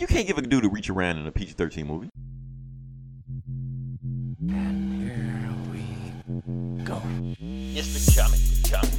You can't give a dude to reach around in a PG 13 movie. And here we go. It's the comic, comic, comic,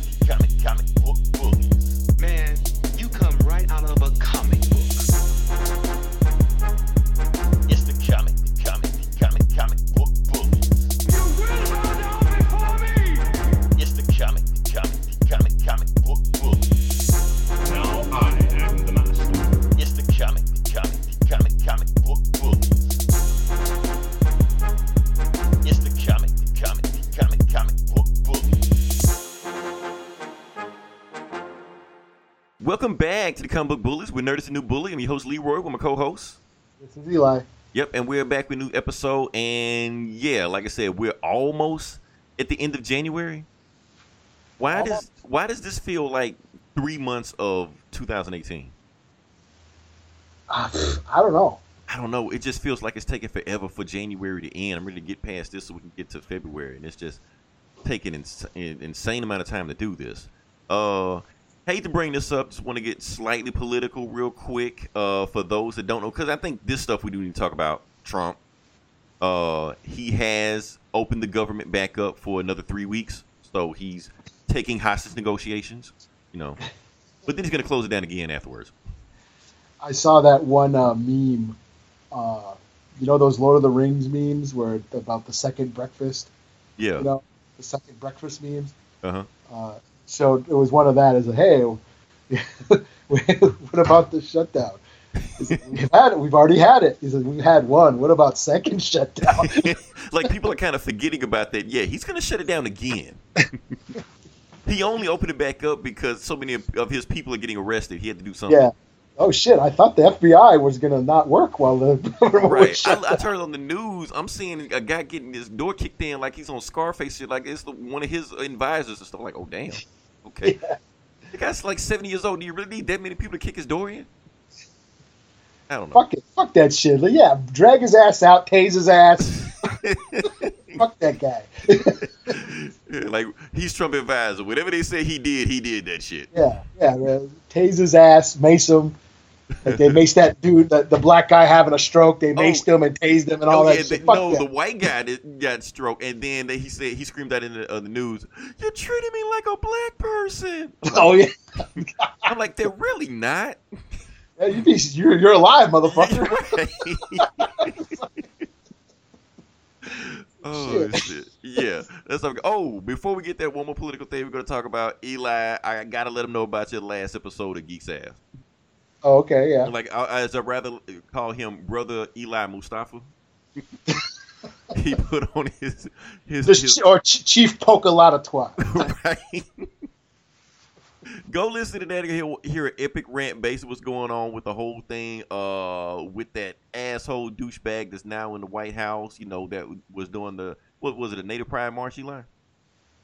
back to the Comic Book Bullies. We're Nerdist and New Bully. I'm your host, Leroy, with my co host. This is Eli. Yep, and we're back with a new episode. And yeah, like I said, we're almost at the end of January. Why does why does this feel like three months of 2018? Ah, I don't know. I don't know. It just feels like it's taking forever for January to end. I'm ready to get past this so we can get to February, and it's just taking an insane amount of time to do this. Uh, hate to bring this up. Just want to get slightly political real quick. Uh, for those that don't know, because I think this stuff we do need to talk about. Trump. Uh, he has opened the government back up for another three weeks, so he's taking hostage negotiations. You know, but then he's gonna close it down again afterwards. I saw that one uh, meme. Uh, you know those Lord of the Rings memes where about the second breakfast. Yeah. You know the second breakfast memes. Uh huh. Uh, so it was one of that. Is a hey, what about the shutdown? Said, We've had it. We've already had it. He said we've had one. What about second shutdown? like people are kind of forgetting about that. Yeah, he's gonna shut it down again. he only opened it back up because so many of, his people are getting arrested. He had to do something. yeah. Oh shit! I thought the FBI was gonna not work while the Right. I, I turned on the news. I'm seeing a guy getting his door kicked in like he's on Scarface shit, like it's the, one of his advisors and stuff. Like, oh damn. Okay. The guy's like 70 years old. Do you really need that many people to kick his door in? I don't know. Fuck it. Fuck that shit. Yeah, drag his ass out, tase his ass. Fuck that guy. Yeah, like he's Trump advisor. Whatever they say he did, he did that shit. yeah, yeah. Man. Tase his ass, mace him. Like they maced that dude, the, the black guy having a stroke. They maced him and tased him and all Oh, that yeah, shit. the- Fuck no, that. the white guy that got stroke, and then they, he said he screamed out in the, uh, the news, "You're treating me like a black person." oh yeah, I'm like, they're really not. yeah you be, you're you're alive, motherfucker. oh Shit. shit! Yeah, that's okay. Oh, before we get that one more political thing we're gonna talk about. Eli, I gotta let him know about your last episode of Geeks Ass. Oh, okay, yeah. Like, I, as I rather call him, brother Eli Mustafa. he put on his his, his or Ch- Chief Poke a lot of twat. right? Go listen to that and hear, hear an epic rant basically what's going on with the whole thing uh with that asshole douchebag that's now in the White House, you know, that was doing the what was it, a Native Pride March, Eli?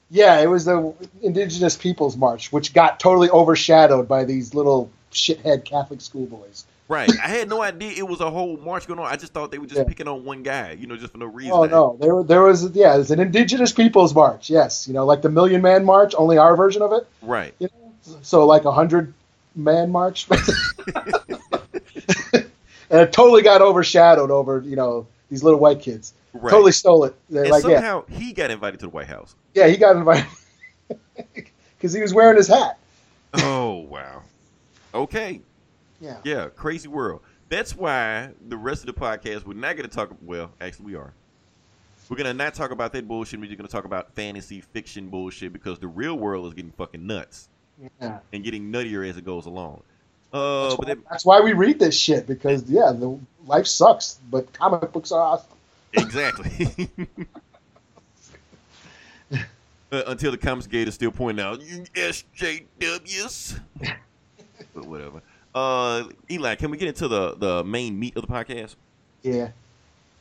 Yeah, it was the Indigenous Peoples March, which got totally overshadowed by these little shithead Catholic schoolboys. Right. I had no idea it was a whole march going on. I just thought they were just Yeah. picking on one guy, you know, just for no oh, reason. Oh no, there there was yeah, it's an Indigenous Peoples March. Yes, you know, like the Million Man March, only our version of it. Right. You know, so like a hundred man march, and it totally got overshadowed over you know these little white kids. Right. Totally stole it. They're and like yeah, somehow he got invited to the White House. yeah, he got invited because he was wearing his hat. Oh wow. Okay. Yeah. Yeah, crazy world. That's why the rest of the podcast we're not going to talk. Well, actually, we are. We're gonna not talk about that bullshit. We're just gonna talk about fantasy fiction bullshit because the real world is getting fucking nuts Yeah. and getting nuttier as it goes along. Uh, but that, That's why we read this shit because yeah, the life sucks, but comic books are awesome. exactly. uh, until the comics gate is still pointing out SJWs. but whatever. Uh, Eli, can we get into the the main meat of the podcast? Yeah.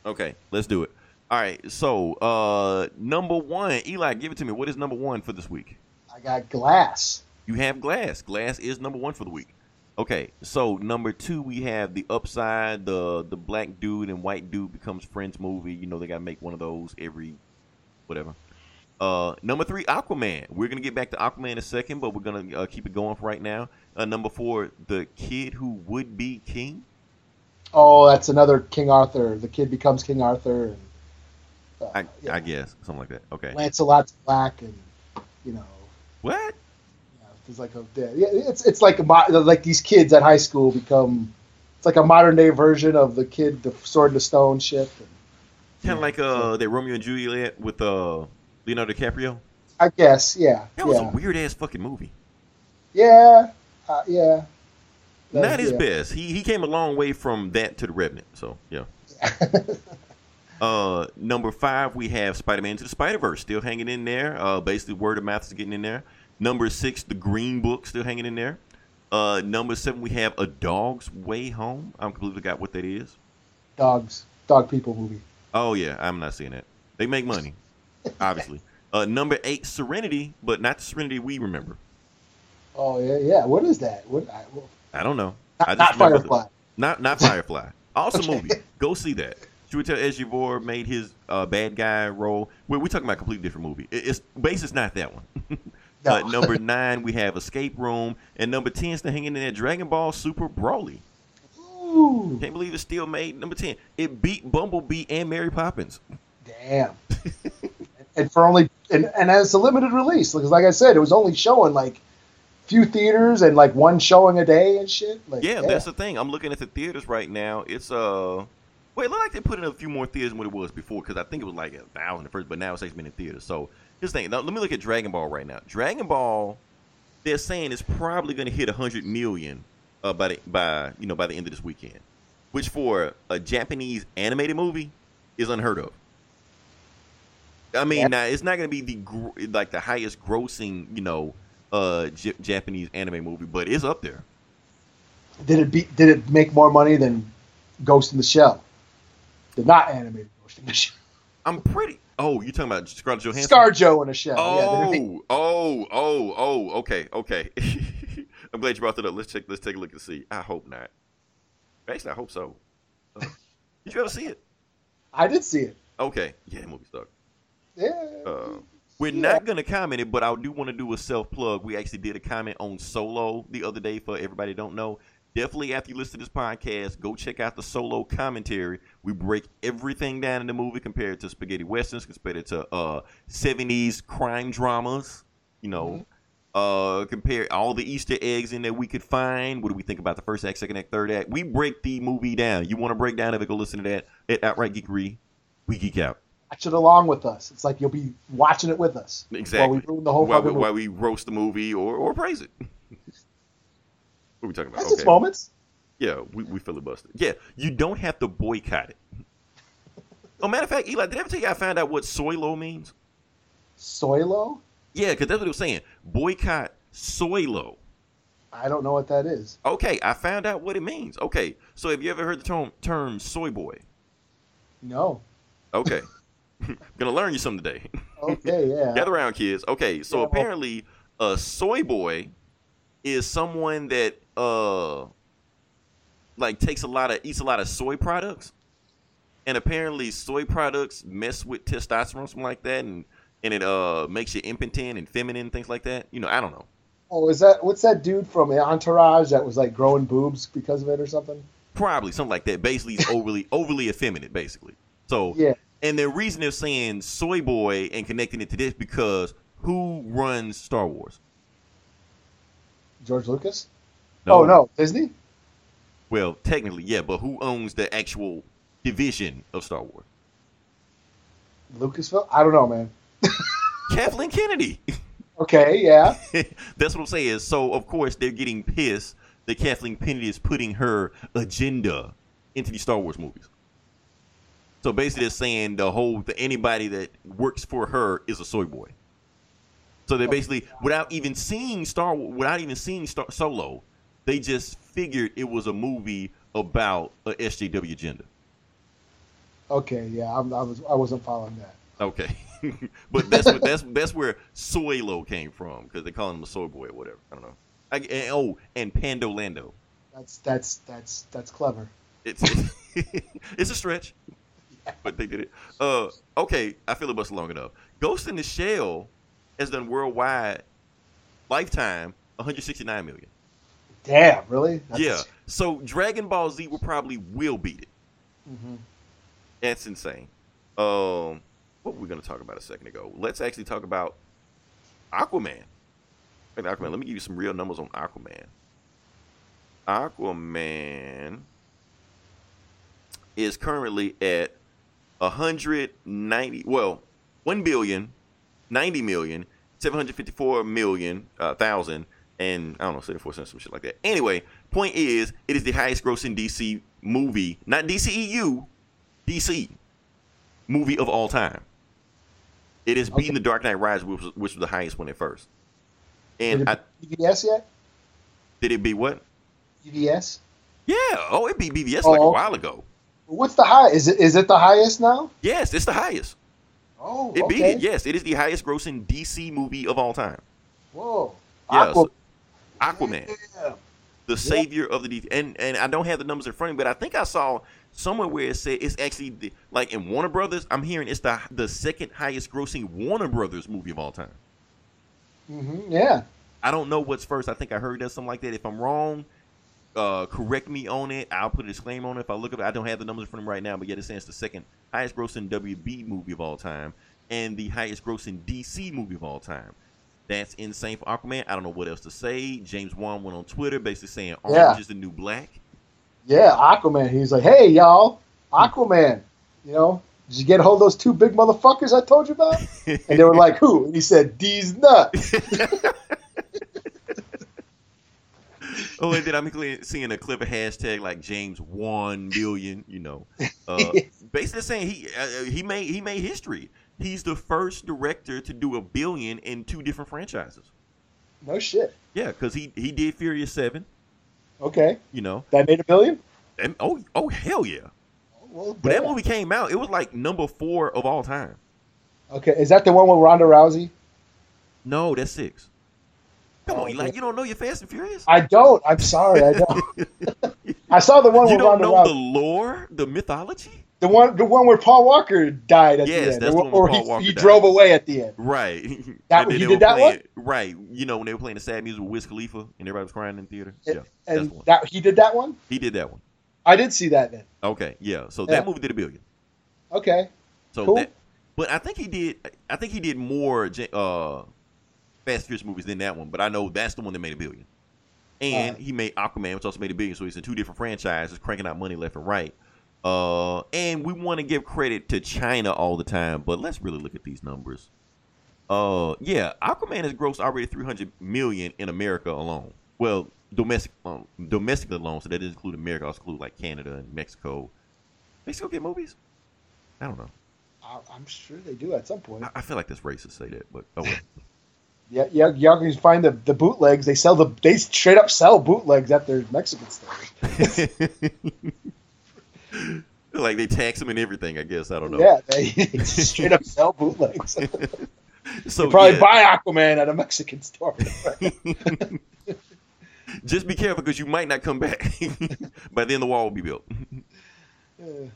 Okay, let's do it. All right, so uh number one, Eli, give it to me. What is number one for this week? I got glass. You have Glass. Glass is number one for the week. Okay, so number two, we have the Upside, the the black dude and white dude becomes friends movie. You know they gotta make one of those every whatever. Uh, number three, Aquaman. We're gonna get back to Aquaman in a second, but we're gonna uh, keep it going for right now. Uh, number four, the kid who would be king. Oh, that's another King Arthur. The kid becomes King Arthur, and uh, I, yeah, I guess something like that. Okay. Lancelot's black, and you know, What? yeah, there's like a yeah, it's it's like a like these kids at high school become. It's like a modern day version of the kid, the Sword in the Stone shit. And, Kind of like uh that Romeo and Juliet with uh Leonardo DiCaprio. I guess, yeah, That was yeah, a weird ass fucking movie. yeah, uh, yeah. That- Not his yeah. best. He he came a long way from that to the Revenant. So yeah. Uh, number five, we have Spider-Man into the Spider-Verse still hanging in there. Uh, basically, word of mouth is getting in there. Number six, The Green Book still hanging in there. Uh, number seven, we have A Dog's Way Home. I'm completely forgot what that is. Dogs, dog people movie. Oh yeah, I'm not seeing that. They make money, obviously. Uh, number eight, Serenity, but not the Serenity we remember. Oh yeah, yeah. What is that? What? I, well, I don't know. not, I not the- Firefly. Not not Firefly. Awesome Okay. movie. Go see that. Chiwetel Ejiofor made his uh, bad guy role. We're, we're talking about a completely different movie. It, it's base is not that one. No. uh, number nine, we have Escape Room, and number ten is hanging in there. Dragon Ball Super Broly. Ooh, Can't believe it's still made number ten. It beat Bumblebee and Mary Poppins. damn. and for only and and as a limited release, because like I said, it was only showing like few theaters and like one showing a day and shit. Like, Yeah, that's the thing. I'm looking at the theaters right now. It's uh, wait, it looked like they put in a few more theaters than what it was before because I think it was like a thousand at first, but now it's been in theaters. So here's the thing. Now, let me look at Dragon Ball right now. Dragon Ball, they're saying is probably going to hit hundred million uh, by the by you know by the end of this weekend, which for a Japanese animated movie is unheard of. I mean, Yeah. now it's not going to be the like the highest grossing you know uh J- Japanese anime movie, but it's up there. Did it be? Did it make more money than Ghost in the Shell? The not animated Ghost in the Shell. I'm pretty. Oh, you talking about Scarlett Johansson? ScarJo in a shell. yeah, did make- Oh, oh, oh, oh. Okay, okay. I'm glad you brought that up. Let's check. Let's take a look and see. I hope not. Actually, I hope so. Uh, did you ever see it? I did see it. Okay. Yeah, that movie sucked. Yeah. Uh, we're Yeah. not gonna comment it, but I do want to do a self plug. We actually did a comment on Solo the other day for everybody don't know. Definitely after you listen to this podcast, go check out the Solo commentary. We break everything down in the movie compared to spaghetti westerns, compared to uh 70s crime dramas. You know, uh compare all the Easter eggs in there we could find. What do we think about the first act, second act, third act? We break the movie down. You want to break down of it? Go listen to that at Outright Geekery. We geek out. Watch it along with us. It's like you'll be watching it with us. Exactly. While we ruin the whole while, we, while movie. we roast the movie or, or praise it. what are we talking about? That's its moments. Yeah, we, we filibuster. Yeah, you don't have to boycott it. oh, matter of fact, Eli, did I ever tell you I found out what soylo means? Soylo? Yeah, because that's what it was saying. Boycott soylo. I don't know what that is. Okay, I found out what it means. Okay, so have you ever heard the term, term soy boy? No. Okay. Gonna learn you something today. Okay, yeah. Gather around, kids. Okay, so Yeah, apparently, a soy boy is someone that uh like takes a lot of eats a lot of soy products, and apparently soy products mess with testosterone, something like that, and and it uh makes you impotent and feminine, things like that. You know, I don't know. Oh, is that what's that dude from Entourage that was like growing boobs because of it or something? Probably something like that. Basically, he's overly overly effeminate, basically. So Yeah. And the reason they're saying soy boy and connecting it to this because who runs Star Wars? George Lucas? Oh no, Disney? Well, technically, yeah, but who owns the actual division of Star Wars? Lucasfilm? I don't know, man. Kathleen Kennedy. Okay, yeah. That's what I'm saying. So, of course, they're getting pissed that Kathleen Kennedy is putting her agenda into these Star Wars movies. So basically, they're saying the whole that anybody that works for her is a soy boy. So they basically, without even seeing Star, without even seeing Star, Solo, they just figured it was a movie about a SJW agenda. Okay, yeah. I'm, I was I wasn't following that. Okay, but that's what, that's that's where Soylo came from because they call him a soy boy or whatever. I don't know. I, and, oh, and Pandolando. That's that's that's that's clever. It's it's, it's a stretch, but they did it. Uh, okay, I feel it was long enough. Ghost in the Shell has done worldwide lifetime 169 million. Damn, really? That's, Yeah. So Dragon Ball Z will probably will beat it. Mhm. That's insane. Um, what were we gonna talk about a second ago? Let's actually talk about Aquaman. Hey, Aquaman. Let me give you some real numbers on Aquaman. Aquaman is currently at 190 well 1 billion 90 million 754 million uh, thousand and I don't know 74 cents some shit like that. Anyway, point is it is the highest grossing DC movie, not DCEU, DC movie of all time. It is beating Okay. The Dark Knight Rises, which was, which was the highest one at first. Did And it I, beat BVS yet? did it be what? BVS. Yeah. Oh, it beat BVS Oh, like a okay. while ago. What's the high? Is it is it the highest now? Yes, it's the highest. Oh, It beat okay. it. Yes, it is the highest grossing DC movie of all time. Whoa. Yes, so- Aquaman, Yeah. the savior of the DC. And and I don't have the numbers in front of me, but I think I saw somewhere where it said it's actually the, like in Warner Brothers. I'm hearing it's the the second highest grossing Warner Brothers movie of all time. Mhm, Yeah. I don't know what's first. I think I heard that something like that. If I'm wrong, uh, correct me on it. I'll put a disclaimer on it. If I look up, it. I don't have the numbers in front of me right now, but yet it says the second highest grossing WB movie of all time and the highest grossing DC movie of all time. That's insane for Aquaman. I don't know what else to say. James Wan went on Twitter basically saying orange Yeah. is the new black. Yeah, Aquaman. He's like, hey, y'all, Aquaman. You know, did you get a hold of those two big motherfuckers I told you about? And they were like, who? And he said, D's nuts. oh, and then I'm seeing a clip of hashtag like James one billion. You know, uh, basically saying he uh, he made he made history. He's the first director to do a billion in two different franchises. No shit. Yeah, because he he did Furious Seven. Okay. You know, That made a billion? and oh oh hell yeah! Well, But that movie came out, it was like number four of all time. Okay. Is that the one with Ronda Rousey? No, that's six. Come Oh, on, you like you don't know your Fast and Furious? I don't. I'm sorry. I don't. I saw the one you with don't know the lore, the mythology? The one, the one where Paul Walker died at Yes, the end, that's or, the one where or Paul he, Walker he drove away at the end. Right. That- he did that playing, Right. You know when they were playing the sad music with Wiz Khalifa and everybody was crying in the theater. And- yeah, that's And one. that he did that one. He did that one. I did see that then. Okay, yeah. So Yeah. that movie did a billion. Okay. So Cool. that, but I think he did. I think he did more uh, Fast Furious movies than that one. But I know that's the one that made a billion. And he made Aquaman, which also made a billion. So he's in two different franchises, cranking out money left and right. Uh, and we want to give credit to China all the time, but let's really look at these numbers. Uh, yeah, Aquaman has grossed already 300 million in America alone. Well, domestic, um, domestically alone. So that doesn't include America. Also include like Canada and Mexico. Mexico get movies? I don't know. I, I'm sure they do at some point. I, I feel like that's racist to say that, but oh well. Yeah, yeah. Y'all can find the, the bootlegs. They sell the. They straight up sell bootlegs at their Mexican stores. like they tax them and everything. I guess I don't know. Yeah, they, straight up sell bootlegs. So you probably yeah, buy Aquaman at a Mexican store. just be careful because you might not come back. By then the wall will be built.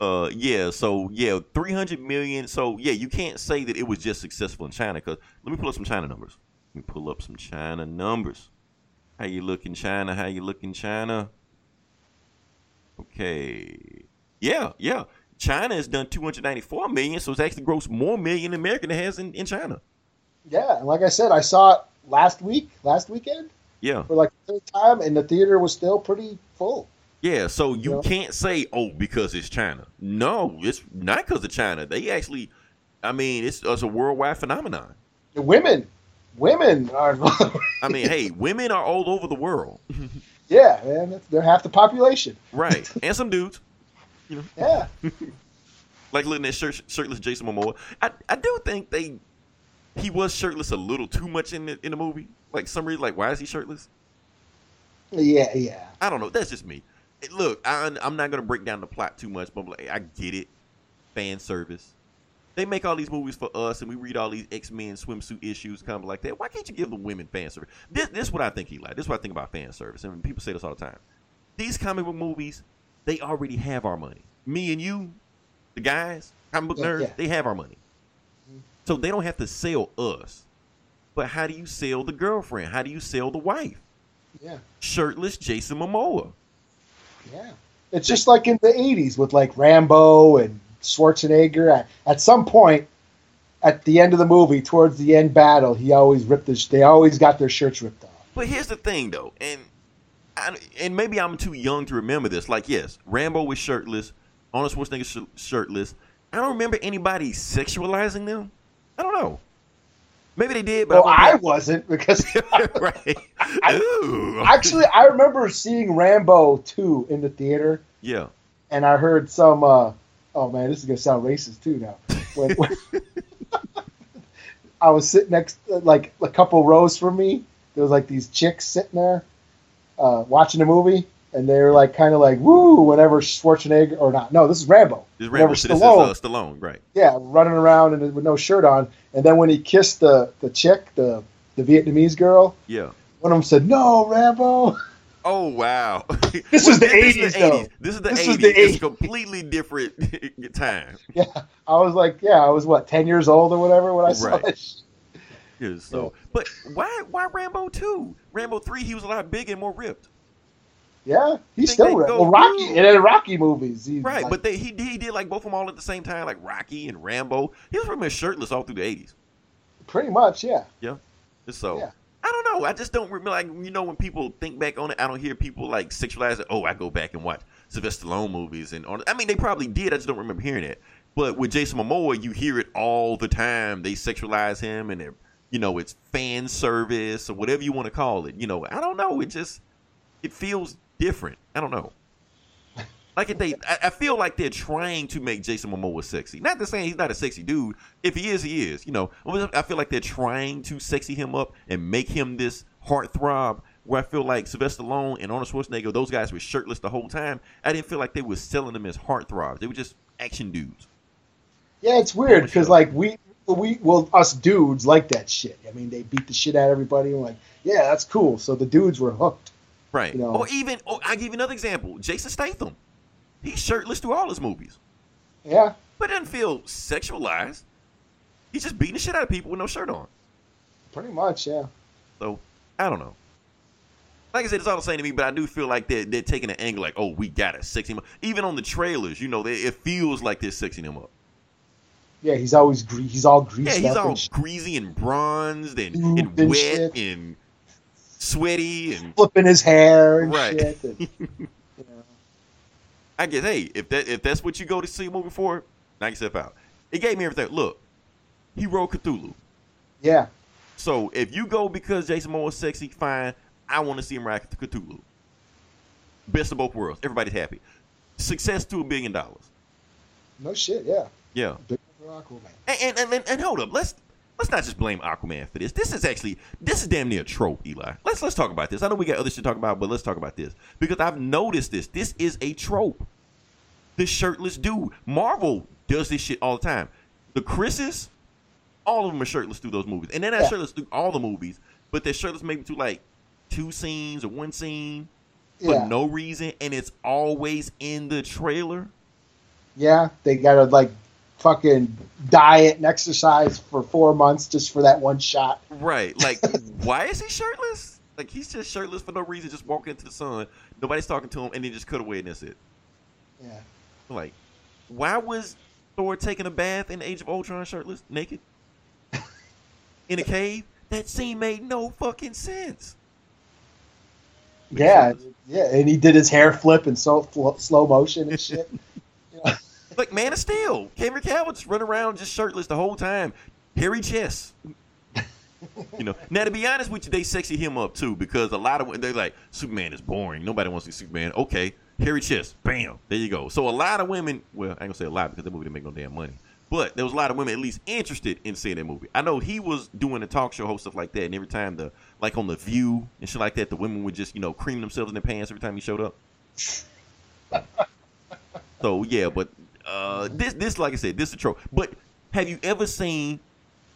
Uh, yeah. So yeah, three hundred million. So yeah, you can't say that it was just successful in China. Cause let me pull up some China numbers. Let me pull up some China numbers. How you looking, China? How you looking, China? Okay. Yeah, yeah. China has done 294 million, so it's actually grossed more million in America than it has in, in China. yeah, and like I said, I saw it last week, last weekend Yeah. for like the third time, and the theater was still pretty full. Yeah, so you Yeah. can't say, oh, because it's China. No, it's not because of China. They actually, I mean, it's, it's a worldwide phenomenon. The women, women are. I mean, hey, women are all over the world. yeah, man, they're half the population. Right. And some dudes. Yeah, Like looking at shirt, shirtless Jason Momoa. I, I do think they, he was shirtless a little too much in the, in the movie. Like, some reason, like, why is he shirtless? yeah, yeah. I don't know. That's just me. Look, I, I'm not gonna break down the plot too much, but like, I get it. Fan service. They make all these movies for us, and we read all these X Men swimsuit issues, kind of like that. Why can't you give the women fan service? This, this is what I think he like. This is what I think about fan service, and people say this all the time. These comic book movies, they already have our money. Me and you, the guys, comic book Yeah, nerds, yeah. they have our money, so they don't have to sell us. But how do you sell the girlfriend? How do you sell the wife? Yeah. Shirtless Jason Momoa. Yeah. It's just like in the 80s with like Rambo and Schwarzenegger. At, at some point, at the end of the movie, towards the end battle, he always ripped his, they always got their shirts ripped off. But here's the thing, though, and I, and maybe I'm too young to remember this. Like, yes, Rambo was shirtless, Arnold Schwarzenegger sh- shirtless. I don't remember anybody sexualizing them. I don't know. Maybe they did, but Well, I wasn't because right. I- actually, I remember seeing Rambo 2 in the theater. yeah. and I heard some. Uh, oh man, this is gonna sound racist too now. When, when I was sitting next, like a couple rows from me, there was like these chicks sitting there uh, watching the movie, and they were like kind of like woo whenever Schwarzenegger or not. No, this is Rambo. This is Rambo. So this is Stallone, uh, Stallone, right? yeah, running around and with no shirt on, and then when he kissed the the chick, the the Vietnamese girl, Yeah. one of them said, "No, Rambo." Oh wow! This is the this 80s, Is the. 80s. This is the This 80s. is the It's 80s. a completely different time. Yeah, I was like, yeah, I was what ten years old or whatever when I saw Right. shit. Yeah, so, but why? Why Rambo two? Rambo three, he was a lot bigger and more ripped. Yeah, he's still go well Rocky and in Rocky movies. Right, like- but they, he he did like both of them all at the same time, like Rocky and Rambo. He was pretty much shirtless all through the eighties. pretty much, yeah. yeah. So Yeah. I don't know. I just don't remember. Like you know, when people think back on it, I don't hear people like sexualize it. Oh, I go back and watch Sylvester Stallone movies, and on. I mean, they probably did. I just don't remember hearing it. But with Jason Momoa, you hear it all the time. They sexualize him, and you know, it's fan service or whatever you want to call it. You know, I don't know. It just it feels different. I don't know. Like if they, I, I feel like they're trying to make Jason Momoa sexy. Not to saying he's not a sexy dude. If he is, he is. You know, I feel like they're trying to sexy him up and make him this heartthrob. Where I feel like Sylvester Stallone and Arnold Schwarzenegger, those guys were shirtless the whole time. I didn't feel like they were selling them as heartthrobs. They were just action dudes. Yeah, it's weird because like we we well us dudes like that shit. I mean, they beat the shit out of everybody and like, yeah, that's cool. So the dudes were hooked. Right. You know. Or even, or I'll give you another example. Jason Statham. He's shirtless through all his movies. Yeah, But it doesn't feel sexualized. He's just beating the shit out of people with no shirt on. pretty much. Yeah. So I don't know. Like I said, it's all the same to me, but I do feel like they're, they're taking an angle like, oh, we gotta sexy him up. Even on the trailers, you know, they, it feels like they're sexing him up. Yeah, he's always gre- he's all greased Yeah, he's all and greasy and bronzed and, and and wet shit. and sweaty and flipping his hair and Right. shit. And. I guess hey, if that if that's what you go to see a movie for, knock yourself out. It gave me everything. Look, he wrote Cthulhu. Yeah, So if you go because Jason Momoa is sexy, fine. I want to see him ride Cthulhu. Best of both worlds. Everybody's happy. Success to a billion dollars. no shit. Yeah, Yeah. Big Aquaman. And and, and and hold up. Let's let's not just blame Aquaman for this. This is actually this is damn near a trope, Eli. Let's let's talk about this. I know we got other shit to talk about, but let's talk about this because I've noticed this. This is a trope. The shirtless dude. Marvel does this shit all the time. The Chris's, all of them are shirtless through those movies, and they're not Yeah. shirtless through all the movies, but they're shirtless maybe through like two scenes or one scene for Yeah, no reason, and it's always in the trailer. yeah. They gotta like fucking diet and exercise for four months just for that one shot. Right. Like, why is he shirtless? Like, he's just shirtless for no reason, just walking into the sun. Nobody's talking to him, and then just cut away, and that's it. Yeah. Like, why was Thor taking a bath in Age of Ultron shirtless, naked? in a cave? That scene made no fucking sense. Yeah, yeah, and he did his hair flip in so fl- slow motion and shit. Like Man of Steel. Cameron Cavill just run around just shirtless the whole time. Hairy chest. you know. Now to be honest with you, they sexy him up too because a lot of they're like Superman is boring. Nobody wants to see Superman. Okay, hairy chest. Bam. There you go. So a lot of women. Well, I ain't gonna say a lot because the movie didn't make no damn money. But there was a lot of women at least interested in seeing that movie. I know he was doing a talk show host stuff like that, and every time the like on the View and shit like that, the women would just you know cream themselves in their pants every time he showed up. So yeah, but uh, this this like I said, this is a trope. But have you ever seen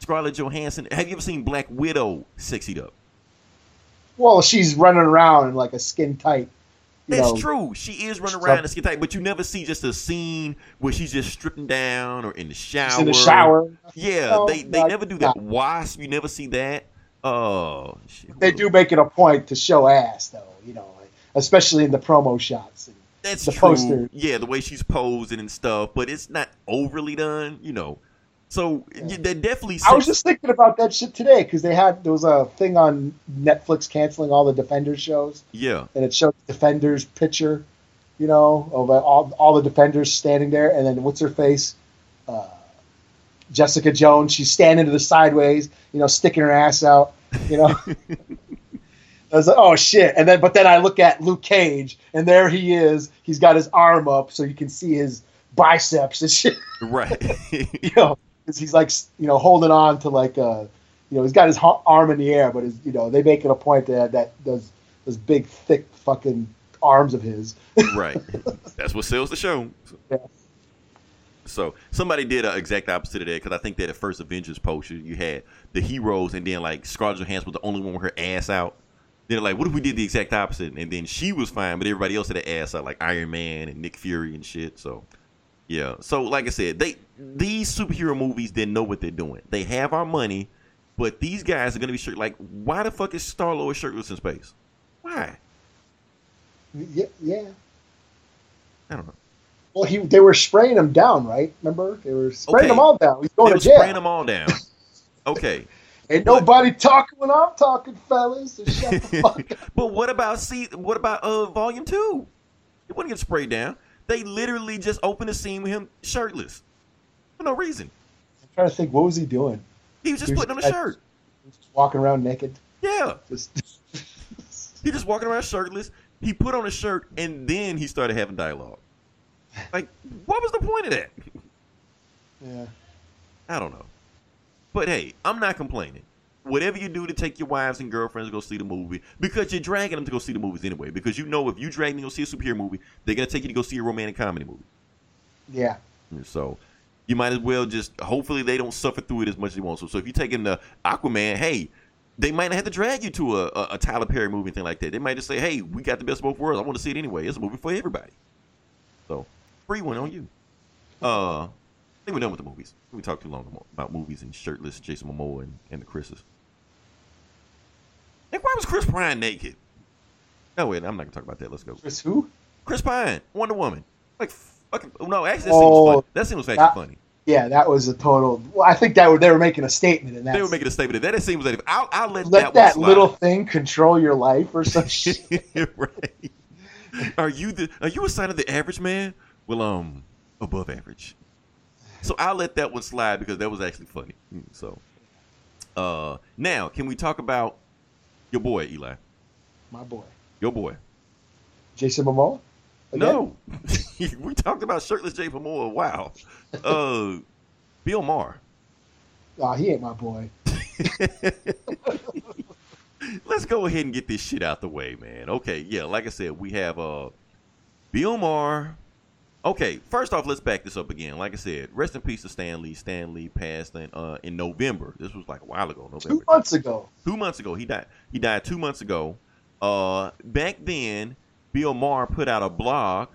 Scarlett Johansson? Have you ever seen Black Widow sexied up? Well, she's running around in like a skin tight. That's know, true. She is running around in a skin tight, but you never see just a scene where she's just stripping down or in the shower. she's in the shower. Yeah, No, they they not- never do that. not- Wasp, you never see that. Oh, shit. They do make it a point to show ass, though. You know, like, especially in the promo shots. And That's the true. poster. Yeah, the way she's posing and stuff, but it's not overly done, you know. So yeah. they definitely. I was just thinking about that shit today because they had there was a thing on Netflix canceling all the Defenders shows, yeah, and it showed Defenders picture, you know, of uh, all all the Defenders standing there, and then what's her face, uh, Jessica Jones. She's standing to the sideways, you know, sticking her ass out, you know. I was like, oh shit! And then, but then I look at Luke Cage, and there he is. He's got his arm up, so you can see his biceps and shit. right. you know, he's like, you know, holding on to like, uh, you know, he's got his ha- arm in the air, but his, you know, they make it a point to have that those those big, thick, fucking arms of his. right. That's what sells the show. Yeah. So somebody did an exact opposite of that because I think that at first Avengers poster you had the heroes and then like Scarlett Johansson was the only one with her ass out. They're like, what if we did the exact opposite? And then she was fine, but everybody else had an ass out, like Iron Man and Nick Fury and shit. So, yeah. So, like I said, they these superhero movies didn't know what they're doing. They have our money, but these guys are gonna be shirt. Like, why the fuck is Star Lord shirtless in space? Why? Yeah, yeah. I don't know. Well, he they were spraying him down, right? Remember, they were spraying Okay. them all down. He's They going were to jail. spraying them all down. Okay. Ain't nobody talking when I'm talking, fellas. So shut the fuck up. but what about see? What about uh volume two? It wouldn't get sprayed down. They literally just opened the scene with him shirtless for no reason. I'm trying to think, what was he doing? He was just He was- putting on a shirt. Just walking around naked. Yeah, Just he just walking around shirtless. He put on a shirt and then he started having dialogue. Like, what was the point of that? yeah. I don't know. But hey, I'm not complaining. Whatever you do to take your wives and girlfriends to go see the movie, because you're dragging them to go see the movies anyway. Because you know if you drag them to go see a superhero movie, they're gonna take you to go see a romantic comedy movie. Yeah. So you might as well just hopefully they don't suffer through it as much as they want. So, so if you take them to Aquaman, hey, they might not have to drag you to a, a, a Tyler Perry movie and thing like that. They might just say, hey, we got the best of both worlds. I want to see it anyway. It's a movie for everybody. So free one on you. Uh, I think we're done with the movies. We talked too long about movies and shirtless Jason Momoa and, and the Chris's. Like, why was Chris Pine naked? No, wait, I'm not gonna talk about that. Let's go. Chris who? Chris Pine, Wonder Woman. Like, fucking. No, actually, that Oh, scene was funny. That scene was actually that- funny. Yeah, that was a total. Well, I think that were, they were making a statement in that. They were making a statement that that scene was that if I'll, I'll let, let that, that, little thing control your life or some shit. right. Are you the are you a sign of the average man? Well, um, above average. So I'll let that one slide because that was actually funny. Mm, So, uh, now can we talk about your boy Eli? My boy, Your boy. Jason Momoa. Again? No, we talked about shirtless Jay Momoa. Wow. Uh, Bill Maher. Aw, he ain't my boy. Let's go ahead and get this shit out the way, man. Okay, yeah, like I said, we have uh Bill Maher. Okay, first off, let's back this up again. Like I said, rest in peace to Stan Lee. Stan Lee passed in uh in November. This was like a while ago, Two months ago. Two months ago. He died. He died two months ago. Uh back then, Bill Maher put out a blog.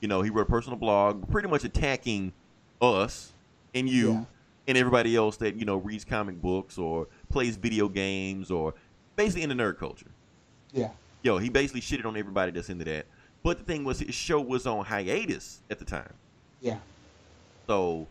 You know, he wrote a personal blog, pretty much attacking us and you Yeah. and everybody else that, you know, reads comic books or plays video games or basically in the nerd culture. Yeah. Yo, he basically shitted on everybody that's into that. But the thing was, his show was on hiatus at the time. Yeah. So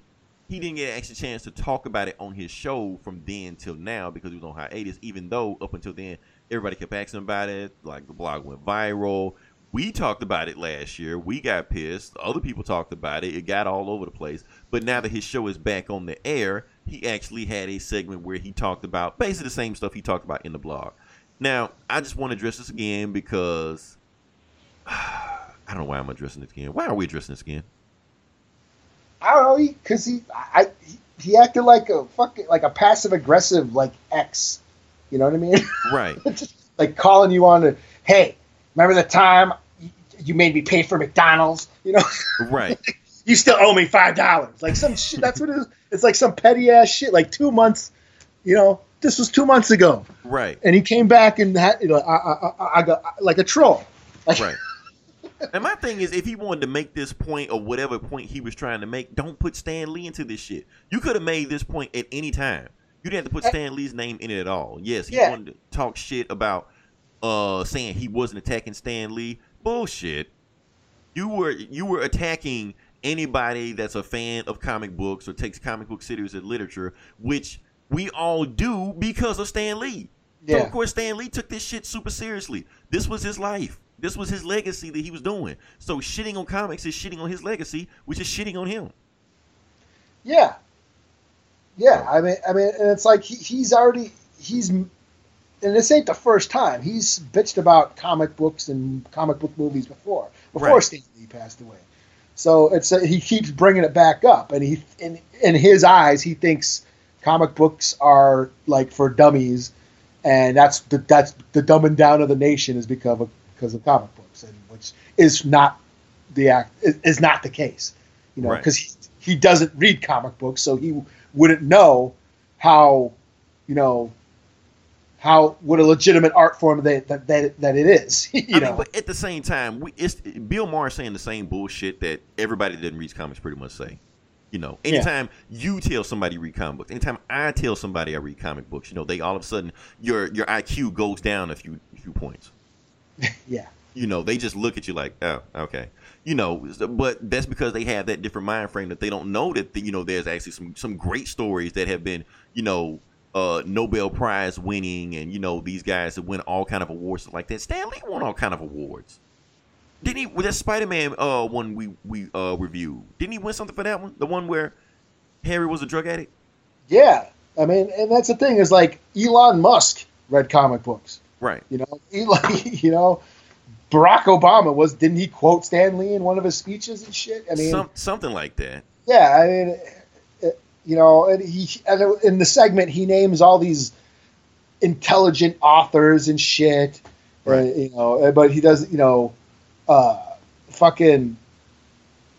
he didn't get an extra chance to talk about it on his show from then till now because he was on hiatus, even though up until then, everybody kept asking about it. Like the blog went viral. We talked about it last year. We got pissed. Other people talked about it. It got all over the place. But now that his show is back on the air, he actually had a segment where he talked about basically the same stuff he talked about in the blog. Now, I just want to address this again because I don't know why I'm addressing this again. Why are we addressing this again? I don't know, because he, I, he, he acted like a fucking like a passive aggressive like ex. You know what I mean? Right. Like calling you on to, hey, remember the time you- you made me pay for McDonald's? You know, Right. you still owe me five dollars. Like some shit. That's what it is. It's like some petty ass shit. Like two months. You know, this was two months ago, Right. and he came back and had, you know, I, I, I, I got like a troll. Like, Right. And my thing is, if he wanted to make this point or whatever point he was trying to make, don't put Stan Lee into this shit. You could have made this point at any time. You didn't have to put Stan Lee's name in it at all. Yes, he Yeah. wanted to talk shit about uh saying he wasn't attacking Stan Lee. Bullshit. You were you were attacking anybody that's a fan of comic books or takes comic book series as literature, which we all do because of Stan Lee. So Yeah. of course Stan Lee took this shit super seriously. This was his life. This was his legacy that he was doing. So shitting on comics is shitting on his legacy, which is shitting on him. Yeah, yeah. I mean, I mean, and it's like he, he's already he's, and this ain't the first time he's bitched about comic books and comic book movies before. Before Right. Stan Lee passed away, so it's uh, he keeps bringing it back up, and he in in his eyes he thinks comic books are like for dummies, and that's the that's the dumbing down of the nation is because of because of comic books, and which is not the act is, is not the case, you know, Right. because he he doesn't read comic books, so he wouldn't know how, you know, how what a legitimate art form that that that, that it is, you I know. mean, but at the same time, we, it's Bill Maher saying the same bullshit that everybody that didn't read comics pretty much say. You know, Yeah. anytime you tell somebody read comic books, anytime I tell somebody I read comic books, you know, they all of a sudden your your IQ goes down a few few points. yeah, You know, they just look at you like, oh, okay. You know, but that's because they have that different mind frame that they don't know that you know there's actually some some great stories that have been you know uh Nobel Prize winning and you know these guys that win all kind of awards like that. Stan Lee won all kind of awards. Didn't he? With that Spider Man uh one we we uh reviewed, didn't he win something for that one? The one where Harry was a drug addict. yeah. I mean, and that's the thing is like Elon Musk read comic books, Right. you know. Elon, you know, Barack Obama was didn't he quote Stan Lee in one of his speeches and shit? I mean, Some, something like that. Yeah, I mean, it, you know, and he and in the segment he names all these intelligent authors and shit, Right. you know, but he does, you know, uh, fucking.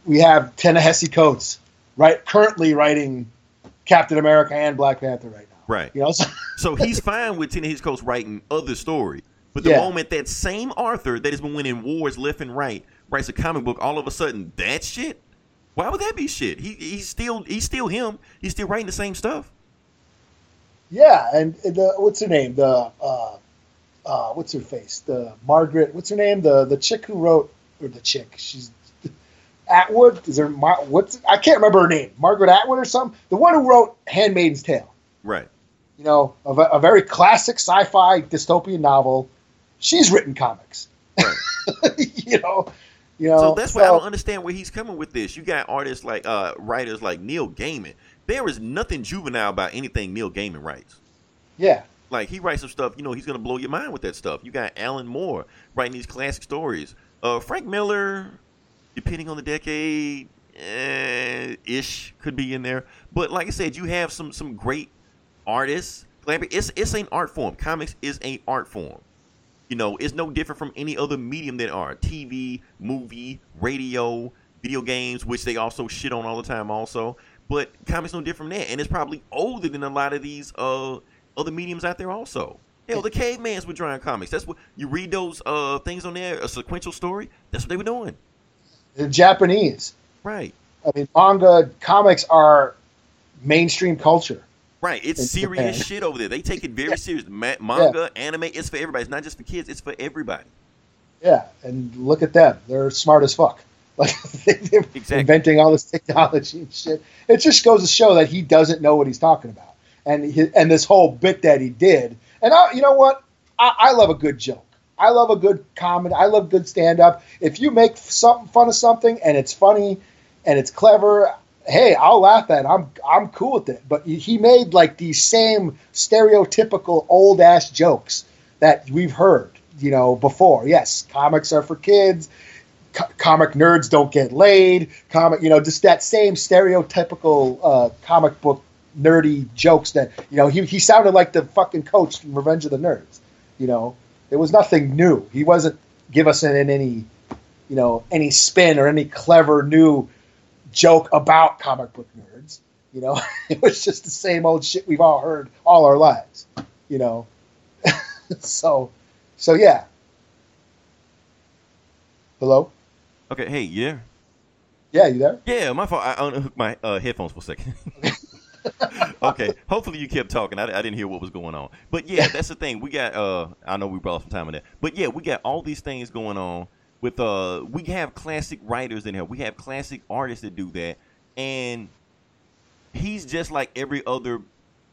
We have Ta-Nehisi Coates, right? Currently writing Captain America and Black Panther right now. Right. You know, so, So he's fine with Ta-Nehisi Coates writing other story. But the Yeah. moment that same Arthur that has been winning wars left and right writes a comic book, all of a sudden that shit. Why would that be shit? He he's still he's still him. He's still writing the same stuff. yeah, and the what's her name? The uh, uh, what's her face? The Margaret. What's her name? The the chick who wrote or the chick? She's Atwood. Is there what's I can't remember her name. Margaret Atwood or something. The one who wrote *Handmaid's Tale*. Right. You know, a, a very classic sci-fi dystopian novel. She's written comics. Right. you know, you know. So that's why I don't understand where he's coming with this. You got artists like uh writers like Neil Gaiman. There is nothing juvenile about anything Neil Gaiman writes. Yeah, Like he writes some stuff, you know, he's gonna blow your mind with that stuff. You got Alan Moore writing these classic stories. Uh, Frank Miller, depending on the decade, eh, ish could be in there. But like I said, you have some some great artists. It's it's an art form. Comics is an art form. You know, it's no different from any other medium that are TV, movie, radio, video games, which they also shit on all the time. Also, but comics no different from that, and it's probably older than a lot of these uh other mediums out there. Also, hell, the cavemans were drawing comics. That's what you read those uh things on there, a sequential story. That's what they were doing. the Japanese. Right, I mean, manga comics are mainstream culture. Right. It's serious Japan. shit over there. They take it very serious. Ma- manga, anime, it's for everybody. It's not just for kids. It's for everybody. Yeah, and look at them; they're smart as fuck. Like they're Exactly. inventing all this technology and shit. It just goes to show that he doesn't know what he's talking about. And he, and this whole bit that he did. And I, you know what? I, I love a good joke. I love a good comment. I love good stand up. If you make something fun of something and it's funny and it's clever, hey, I'll laugh at it. I'm I'm cool with it. But he made like these same stereotypical old ass jokes that we've heard, you know, before. Yes, comics are for kids. Co- comic nerds don't get laid. Comic, you know, just that same stereotypical uh, comic book nerdy jokes that you know he he sounded like the fucking coach from Revenge of the Nerds. You know, there was nothing new. He wasn't give us in any, you know, any spin or any clever new joke about comic book nerds. You know, it was just the same old shit we've all heard all our lives. You know, so, so yeah. Hello. Okay, hey, yeah, Yeah, you there? yeah. My fault. I unhooked my uh, headphones for a second. okay. Hopefully you kept talking. I, I didn't hear what was going on. But yeah, that's the thing. We got. Uh, I know we brought some time on that. But yeah, we got all these things going on. With uh we have classic writers in here. We have classic artists that do that. And he's just like every other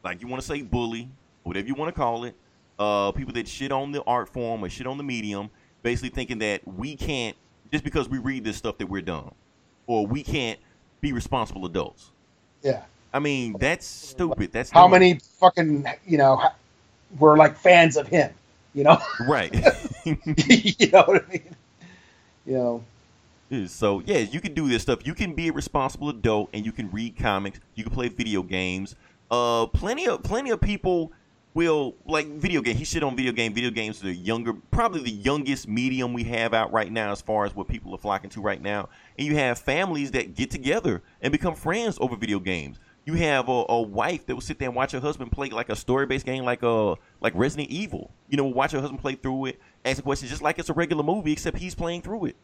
like you want to say bully, whatever you want to call it. Uh people that shit on the art form or shit on the medium, basically thinking that we can't just because we read this stuff that we're dumb. Or we can't be responsible adults. Yeah. I mean, that's stupid. That's How dumb. many fucking you know we're like fans of him? You know, Right. you know what I mean? You know, So yeah, you can do this stuff. You can be a responsible adult and you can read comics. You can play video games. Uh, plenty of plenty of people will like video game. He shit on video game. Video games are the younger, probably the youngest medium we have out right now as far as what people are flocking to right now. And you have families that get together and become friends over video games. You have a, a wife that will sit there and watch her husband play like a story based game, like a like Resident Evil. You know, watch her husband play through it, ask questions just like it's a regular movie, except he's playing through it.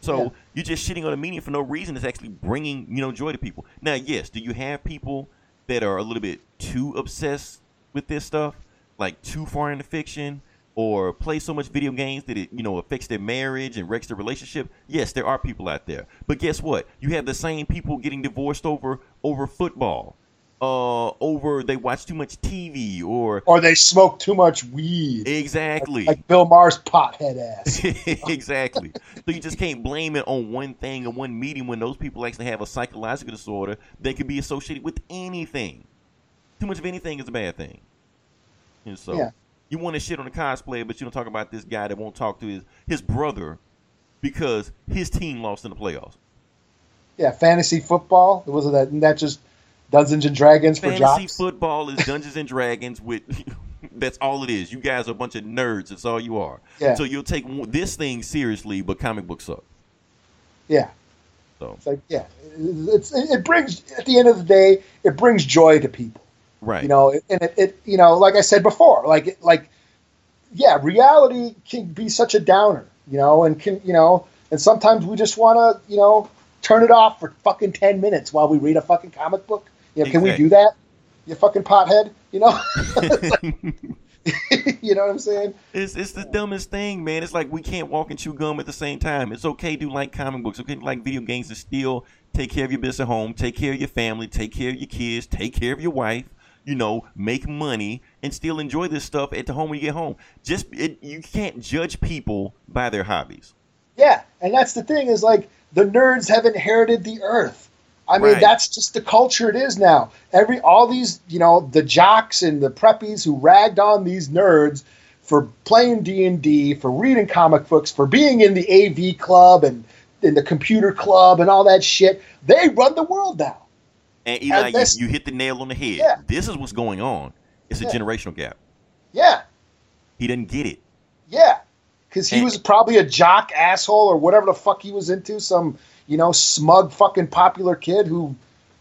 So Yeah. you're just shitting on a medium for no reason. It's actually bringing you know joy to people. Now, yes, do you have people that are a little bit too obsessed with this stuff, like too far into fiction, or play so much video games that it you know affects their marriage and wrecks their relationship? Yes, there are people out there. But guess what? You have the same people getting divorced over over football, uh, over they watch too much TV, or or they smoke too much weed, exactly. like Bill Maher's pothead ass. exactly. So you just can't blame it on one thing or one meeting when those people actually have a psychological disorder that could be associated with anything. Too much of anything is a bad thing. And so Yeah. You want to shit on a cosplayer, but you don't talk about this guy that won't talk to his his brother because his team lost in the playoffs. Yeah, fantasy football. Was that? Isn't that just Dungeons and Dragons for Fantasy jocks? football is Dungeons and Dragons with. That's all it is. You guys are a bunch of nerds. That's all you are. Yeah. So you'll take this thing seriously, but comic books suck. Yeah, So it's like yeah, it's it, it brings at the end of the day, it brings joy to people. Right. You know, and it, it you know, like I said before, like like yeah, reality can be such a downer. You know, and can you know, and sometimes we just want to you know turn it off for fucking ten minutes while we read a fucking comic book. You know, can we do that? You fucking pothead. You know. you know what I'm saying? It's it's the dumbest thing, man. It's like we can't walk and chew gum at the same time. It's okay to like comic books, okay to like video games, and still take care of your business at home, take care of your family, take care of your kids, take care of your wife. You know, make money and still enjoy this stuff at the home when you get home. Just it, you can't judge people by their hobbies. Yeah, and that's the thing is like the nerds have inherited the earth. I mean, Right. that's just the culture it is now. Every all these, you know, the jocks and the preppies who ragged on these nerds for playing D and D, for reading comic books, for being in the AV club and in the computer club and all that shit. They run the world now. And Eli, And this- you, you hit the nail on the head. Yeah. This is what's going on. It's a Yeah. generational gap. Yeah, He didn't get it. yeah, because he And- was probably a jock asshole or whatever the fuck he was into. Some you know smug fucking popular kid who,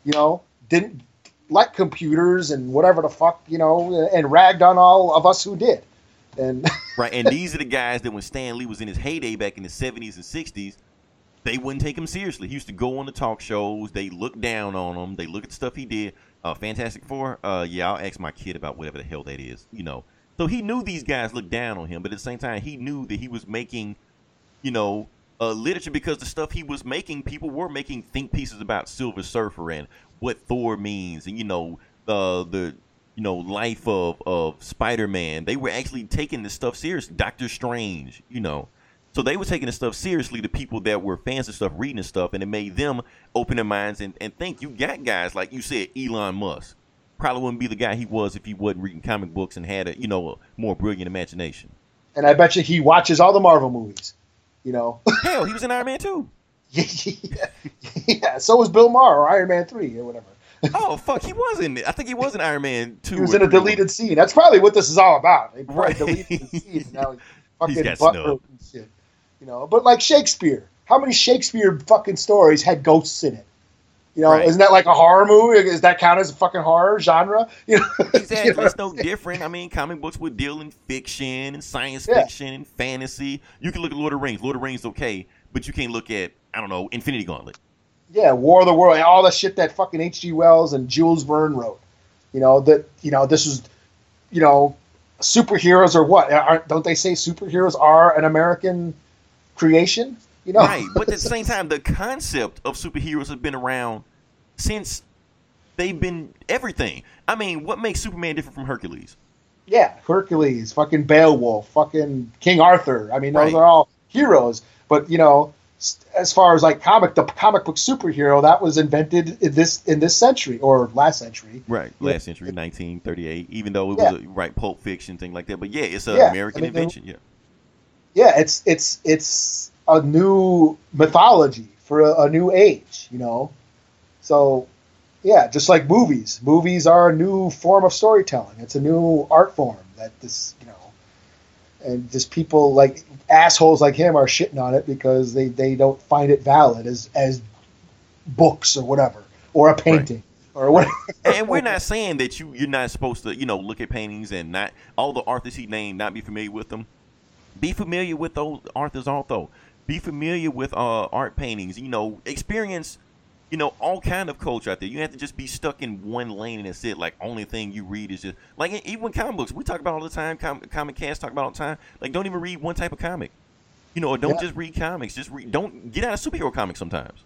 you know, didn't like computers and whatever the fuck you know, and ragged on all of us who did. And Right, and these are the guys that when Stan Lee was in his heyday back in the seventies and sixties, they wouldn't take him seriously. He used to go on the talk shows. They look down on him. They look at the stuff he did. Uh, Fantastic Four. Uh, yeah, I'll ask my kid about whatever the hell that is. You know, so he knew these guys looked down on him, but at the same time, he knew that he was making, you know, uh, literature because the stuff he was making, people were making think pieces about Silver Surfer and what Thor means, and you know, uh, the you know life of of Spider Man. They were actually taking this stuff serious. Doctor Strange, you know. So they were taking this stuff seriously. The people that were fans of stuff, reading this stuff, and it made them open their minds and, and think. You got guys like you said, Elon Musk probably wouldn't be the guy he was if he wasn't reading comic books and had a you know a more brilliant imagination. and I bet you he watches all the Marvel movies. You know, Hell, he was in Iron Man too. yeah, yeah. So was Bill Maher or Iron Man three or whatever. Oh fuck, he was in it. I think he was in Iron Man two. He was in a deleted scene. That's probably what this is all about. They probably Right. deleted the scene. and Now he's fucking He's got butthurt and shit. You know, but like Shakespeare, how many Shakespeare fucking stories had ghosts in it? You know, Right. isn't that like a horror movie? Is that count as a fucking horror genre? You know, Exactly. You know? It's no different. I mean, comic books would deal in fiction and science Yeah. fiction and fantasy. You can look at Lord of the Rings. Lord of the Rings, okay, but you can't look at I don't know Infinity Gauntlet. yeah, War of the World, all the shit that fucking H.G. Wells and Jules Verne wrote. You know that you know this is, you know, superheroes or what? Aren't, don't they say superheroes are an American creation. You know, Right, but at the same time, the concept of superheroes have been around since they've been everything. I mean, what makes Superman different from Hercules? yeah, Hercules, fucking Beowulf, fucking King Arthur. I mean, those Right. are all heroes. But you know, as far as like comic, the comic book superhero that was invented in this in this century or last century. Right, last century, 1938. Even though it Yeah. was a, right Pulp Fiction thing like that, but yeah, it's an Yeah, American I mean, they- invention. Yeah, yeah, it's it's it's a new mythology for a, a new age, you know. So, yeah, just like movies, movies are a new form of storytelling. It's a new art form that this, you know, and just people like assholes like him are shitting on it because they they don't find it valid as as books or whatever or a painting or whatever. and we're not saying that you you're not supposed to you know look at paintings and not all the authors he named not be familiar with them. Be familiar with those authors also. Be familiar with uh, art paintings. You know, experience. You know, all kind of culture out there. You have to just be stuck in one lane and that's it. Like only thing you read is just like even comic books. We talk about all the time. Com- comic cast talk about all the time. Like don't even read one type of comic. You know, or don't Yeah. just read comics. Just read. Don't get out of superhero comics sometimes.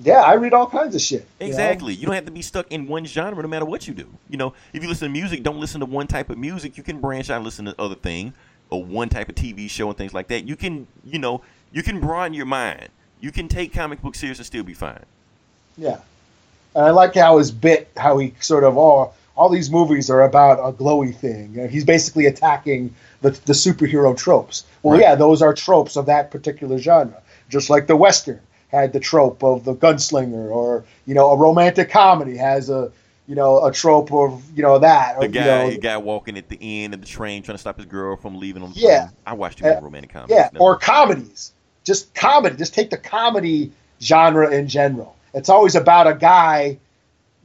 yeah, I read all kinds of shit. you know? Exactly. You don't have to be stuck in one genre no matter what you do. You know, if you listen to music, don't listen to one type of music. You can branch out and listen to other thing or one type of TV show and things like that. You can, you know, you can broaden your mind. You can take comic books serious and still be fine. Yeah, and I like how his bit, how he sort of all all these movies are about a glowy thing. Uh, he's basically attacking the the superhero tropes. Well, Right. yeah, those are tropes of that particular genre. Just like the western had the trope of the gunslinger, or you know, a romantic comedy has a you know a trope of you know that. Or, The guy, you know, the guy walking at the end of the train trying to stop his girl from leaving him. Yeah. I watched too many Uh, romantic comedies. Yeah, Never- or comedies. Just comedy. Just take the comedy genre in general. It's always about a guy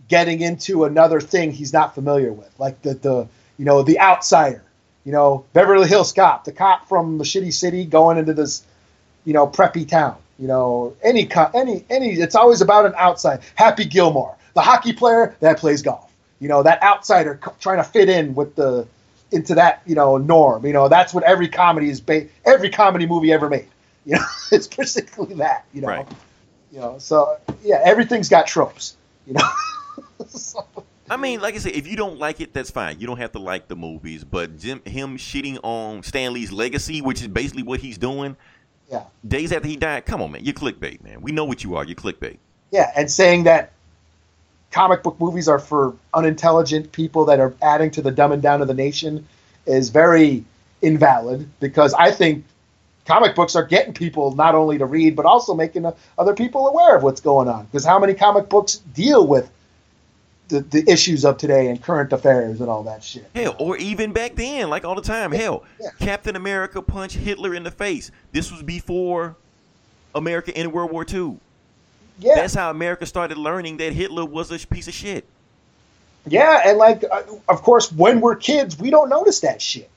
getting into another thing he's not familiar with, like the the you know the outsider. You know Beverly Hills Cop, the cop from the shitty city going into this you know preppy town. You know any any any. It's always about an outside. Happy Gilmore, the hockey player that plays golf. You know that outsider trying to fit in with the into that you know norm. You know that's what every comedy is. Ba- every comedy movie ever made. You know it's basically that. You know. Right. You know. So yeah, everything's got tropes. You know. So- I mean, like I said, if you don't like it, that's fine. You don't have to like the movies, but Jim, him shitting on Stan Lee's legacy, which is basically what he's doing, yeah. days after he died. Come on, man, you're clickbait, man. We know what you are. You're clickbait. Yeah, and saying that comic book movies are for unintelligent people that are adding to the dumbing down of the nation is very invalid because I think comic books are getting people not only to read but also making other people aware of what's going on. Because how many comic books deal with the, the issues of today and current affairs and all that shit? Hell, or even back then, like all the time. Hell, Yeah. Captain America punched Hitler in the face. This was before America entered World War II. Yeah, That's how America started learning that Hitler was a piece of shit. yeah, and like, uh, of course, when we're kids, we don't notice that shit.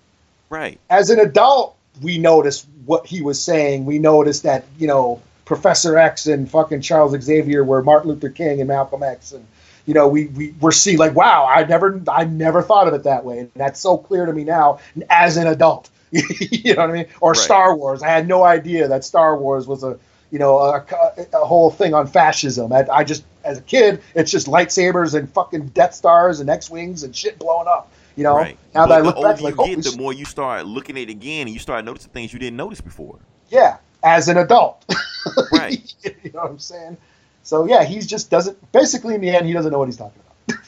Right. as an adult, we notice what he was saying. We notice that you know Professor X and fucking Charles Xavier were Martin Luther King and Malcolm X, and you know we we were seeing like, wow, I never I never thought of it that way, and that's so clear to me now as an adult. you know what I mean? Or Right. Star Wars. I had no idea that Star Wars was a you know a, a whole thing on fascism. I, I just as a kid, it's just lightsabers and fucking Death Stars and X wings and shit blowing up. You know, Right. now but that I look back, like, get, the more you start looking at it again, and you start noticing things you didn't notice before. Yeah, as an adult. Right. you know what I'm saying? So yeah, he just doesn't. Basically, in the end, he doesn't know what he's talking about.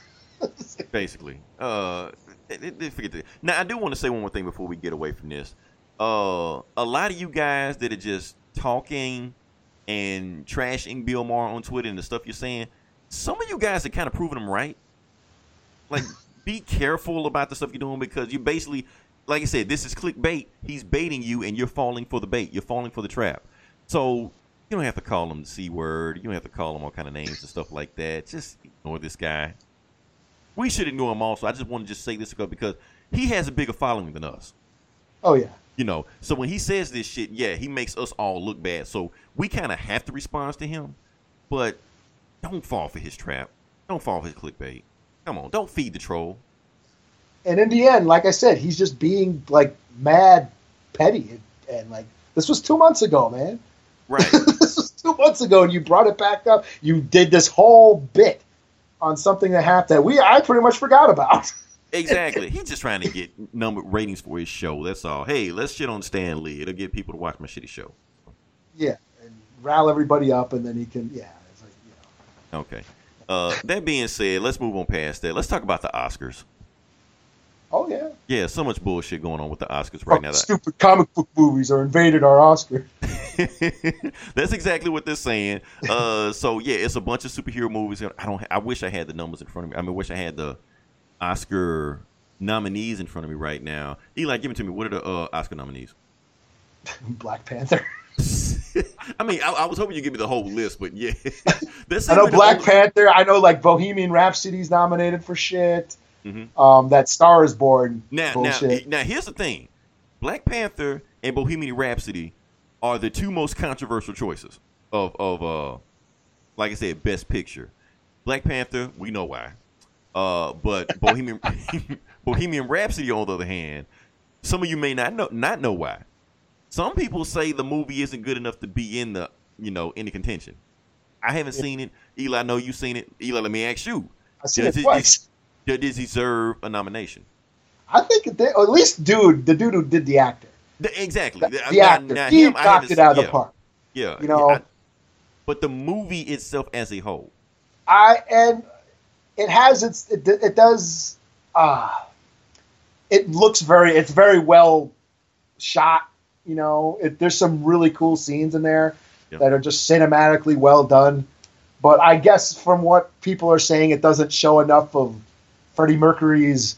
basically. Uh, forget that. Now, I do want to say one more thing before we get away from this. Uh, a lot of you guys that are just talking and trashing Bill Maher on Twitter and the stuff you're saying, some of you guys are kind of proving them right. Like, be careful about the stuff you're doing because you basically, like I said, this is clickbait. He's baiting you, and you're falling for the bait. You're falling for the trap. So you don't have to call him the c word. You don't have to call him all kind of names and stuff like that. Just ignore this guy. We should ignore him also. I just want to just say this because he has a bigger following than us. Oh yeah, You know, so when he says this shit, yeah, he makes us all look bad. So we kind of have to respond to him, but don't fall for his trap. Don't fall for his clickbait. Come on, don't feed the troll. and in the end, like I said, he's just being like mad, petty, and, and like This was two months ago, man. Right. this was two months ago, and you brought it back up. You did this whole bit on something that happened that we I pretty much forgot about. Exactly. He's just trying to get number ratings for his show. That's all. Hey, let's shit on Stan Lee. It'll get people to watch my shitty show. yeah, and rile everybody up, and then he can yeah. It's like, you know. Okay. Uh, that being said, let's move on past that. Let's talk about the Oscars. Oh yeah. Yeah, so much bullshit going on with the Oscars right now. Fucking stupid comic book movies are invaded our Oscar. That's exactly what they're saying. Uh, so yeah, it's a bunch of superhero movies. I don't. I wish I had the numbers in front of me. I mean, I wish I had the Oscar nominees in front of me right now. Eli, give it to me. What are the uh, Oscar nominees? Black Panther. I mean, I, I was hoping you give me the whole list, but yeah, I know Black Panther. I know like Bohemian Rhapsody's nominated for shit. Mhm. Um, that Star is Born Now, now, now, here's the thing: Black Panther and Bohemian Rhapsody are the two most controversial choices of of uh, like I said, Best Picture. Black Panther, we know why, uh, but Bohemian Bohemian Rhapsody, on the other hand, some of you may not know not know why. Some people say the movie isn't good enough to be in the you know in the contention. I haven't seen it. Eli, I know you've seen it. Eli, let me ask you: I've seen does it it- Does it deserve a nomination? I think they, or at least dude, the dude who did the actor, The- exactly. the, the actor, now he him, knocked it out of seen- the park. Yeah, you know. yeah, I- but the movie itself as a whole, I and it has its it, it does ah it looks very it's very well shot you know it, there's some really cool scenes in there Yeah. that are just cinematically well done but i guess from what people are saying it doesn't show enough of freddie mercury's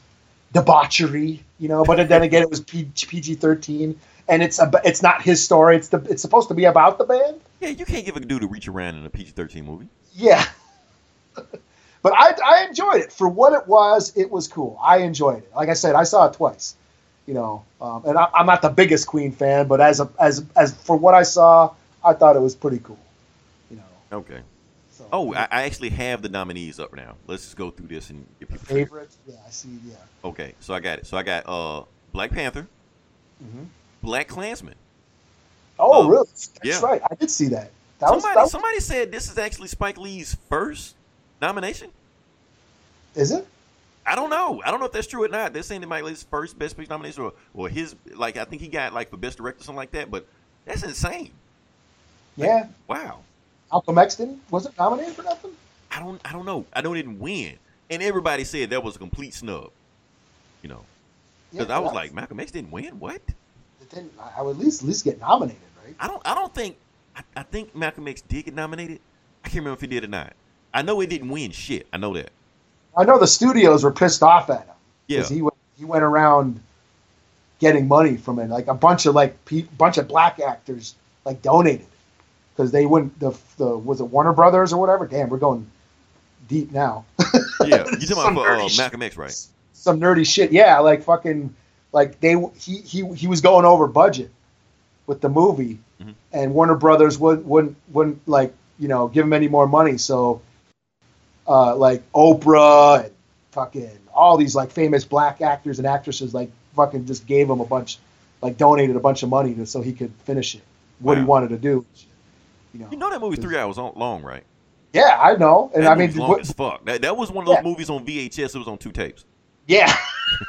debauchery you know but then again it was P, pg-13 and it's a, it's not his story it's the it's supposed to be about the band yeah, you can't give a dude to reach around in a PG thirteen movie. yeah. but I, I enjoyed it for what it was. It was cool. I enjoyed it. Like I said, I saw it twice. You know, um, and I, I'm not the biggest Queen fan, but as a as as for what I saw, I thought it was pretty cool. You know. Okay. So, Oh, I, I actually have the nominees up now. Let's just go through this and get people. favorite. Yeah, I see. Yeah. Okay, so I got it. So I got uh Black Panther, Mhm. Black Klansman. Oh, Um, really? That's yeah. right. I did see that. That was, somebody, was somebody said this is actually Spike Lee's first nomination. is it? I don't know. I don't know if that's true or not. They're saying it might be his first Best Picture nomination or, or his like I think he got like for Best Director or something like that. But that's insane. Yeah. Wow. Malcolm X didn't wasn't nominated for nothing. I don't I don't know. I don't even win. And everybody said that was a complete snub. You know, Yeah, because I was like, Malcolm X didn't win. What? didn't- I would at least at least get nominated, right? I don't. I don't think. I, I think Malcolm X did get nominated. I can't remember if he did or not. I know it didn't win shit. I know that. I know the studios were pissed off at him. Yeah. because he went he went around getting money from it. Like a bunch of like pe- bunch of black actors like donated because they wouldn't. The the was it Warner Brothers or whatever? Damn, we're going deep now. Yeah. You talking about for uh. Malcolm X, right? Some nerdy shit. Yeah, like fucking like they he he he was going over budget with the movie, Mhm. and Warner Brothers wouldn't wouldn't wouldn't like you know give him any more money. So uh, like Oprah and fucking all these like famous black actors and actresses like fucking just gave him a bunch, like donated a bunch of money to, so he could finish it. What he wanted to do. You know. You know that movie's three hours long, right? Yeah, I know, and That I mean, long what- as fuck. That, that was one of those Yeah. movies on VHS. It was on two tapes. yeah.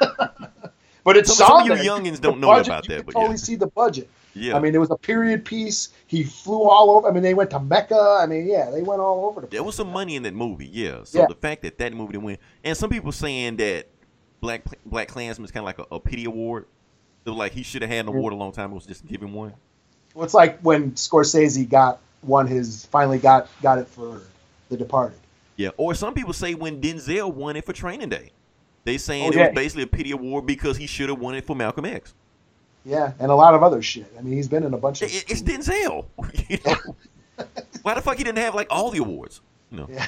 but it's Some- some of you youngins don't know budget, about you that, can but totally yeah. see the budget. Yeah. I mean, it was a period piece. He flew all over. I mean, they went to Mecca. I mean, yeah, they went all over the place. there was some money in that movie. Yeah. So Yeah. the fact that that movie didn't win, and some people saying that Black Black Klansman is kind of like a, a pity award. So like he should have had an award a long time. It was just him one. Well, it's like when Scorsese got won his finally got got it for The Departed. Yeah, or some people say when Denzel won it for Training Day, they saying Oh, it was basically a pity award because he should have won it for Malcolm X. Yeah, and a lot of other shit. I mean, he's been in a bunch of. It- it's Denzel. you know? Why the fuck he didn't have like all the awards? You know. Yeah.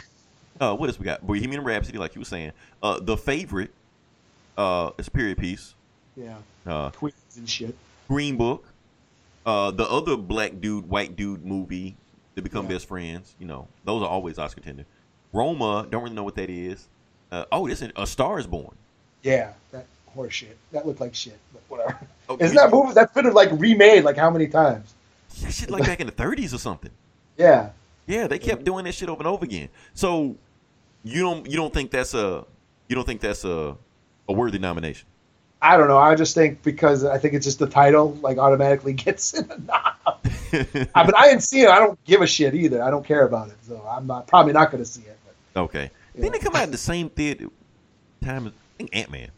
Uh, what else we got? Bohemian Rhapsody, like you were saying. Uh, the favorite. Uh, it's a period piece. yeah, Uh, Queens and shit. Green Book. Uh, the other black dude, white dude movie, They Become Yeah. Best Friends. You know, those are always Oscar contender. Roma, don't really know what that is. Uh, oh, this is A Star Is Born. Yeah, that horse shit. That looked like shit, but whatever. Oh, okay. Isn't that movie that's been like remade like how many times? That shit like back in the 30s or something. Yeah. Yeah, they kept doing that shit over and over again. So you don't you don't think that's a you don't think that's a a worthy nomination? I don't know. I just think because I think it's just the title like automatically gets it. Nah. I, but I didn't see it. I don't give a shit either. I don't care about it, so I'm not probably not going to see it. But okay. Yeah. Didn't it come out in the same theater time as I think Ant Man?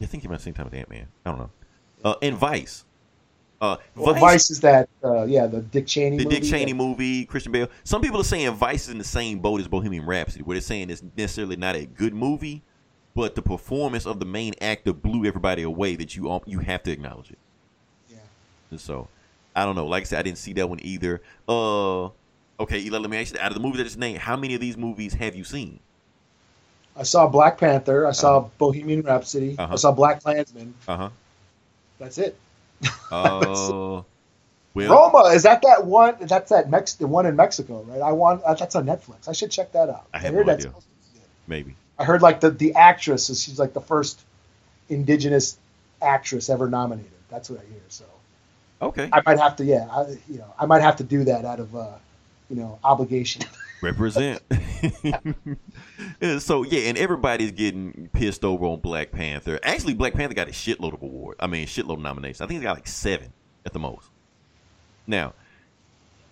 I think it might the same time as Ant Man. I don't know. Uh, and Vice. Uh, well, Vice is that uh, yeah the Dick Cheney the movie. Dick Cheney movie, Christian Bale. Some people are saying Vice is in the same boat as Bohemian Rhapsody, where they're saying it's necessarily not a good movie, but the performance of the main actor blew everybody away that you all- you have to acknowledge it. Yeah. And so, I don't know. Like I said, I didn't see that one either. Uh, okay, Eli, let me ask you: out of the movies I just named, how many of these movies have you seen? I saw Black Panther. I saw Bohemian Rhapsody. Uh-huh. I saw Black Klansman. Uh huh. That's it. Well, Roma is that that one? That's that Mex the one in Mexico, right? I want uh, that's on Netflix. I should check that out. I have heard no that's idea. supposed to be good. maybe. I heard like the the actress is she's like the first indigenous actress ever nominated. That's what I hear. So Okay, I might have to yeah, I, you know, I might have to do that out of uh, you know obligation. represent. So yeah, and everybody's getting pissed over on Black Panther. Actually, Black Panther got a shitload of awards. I mean, shitload of nominations. I think he got like seven at the most. Now,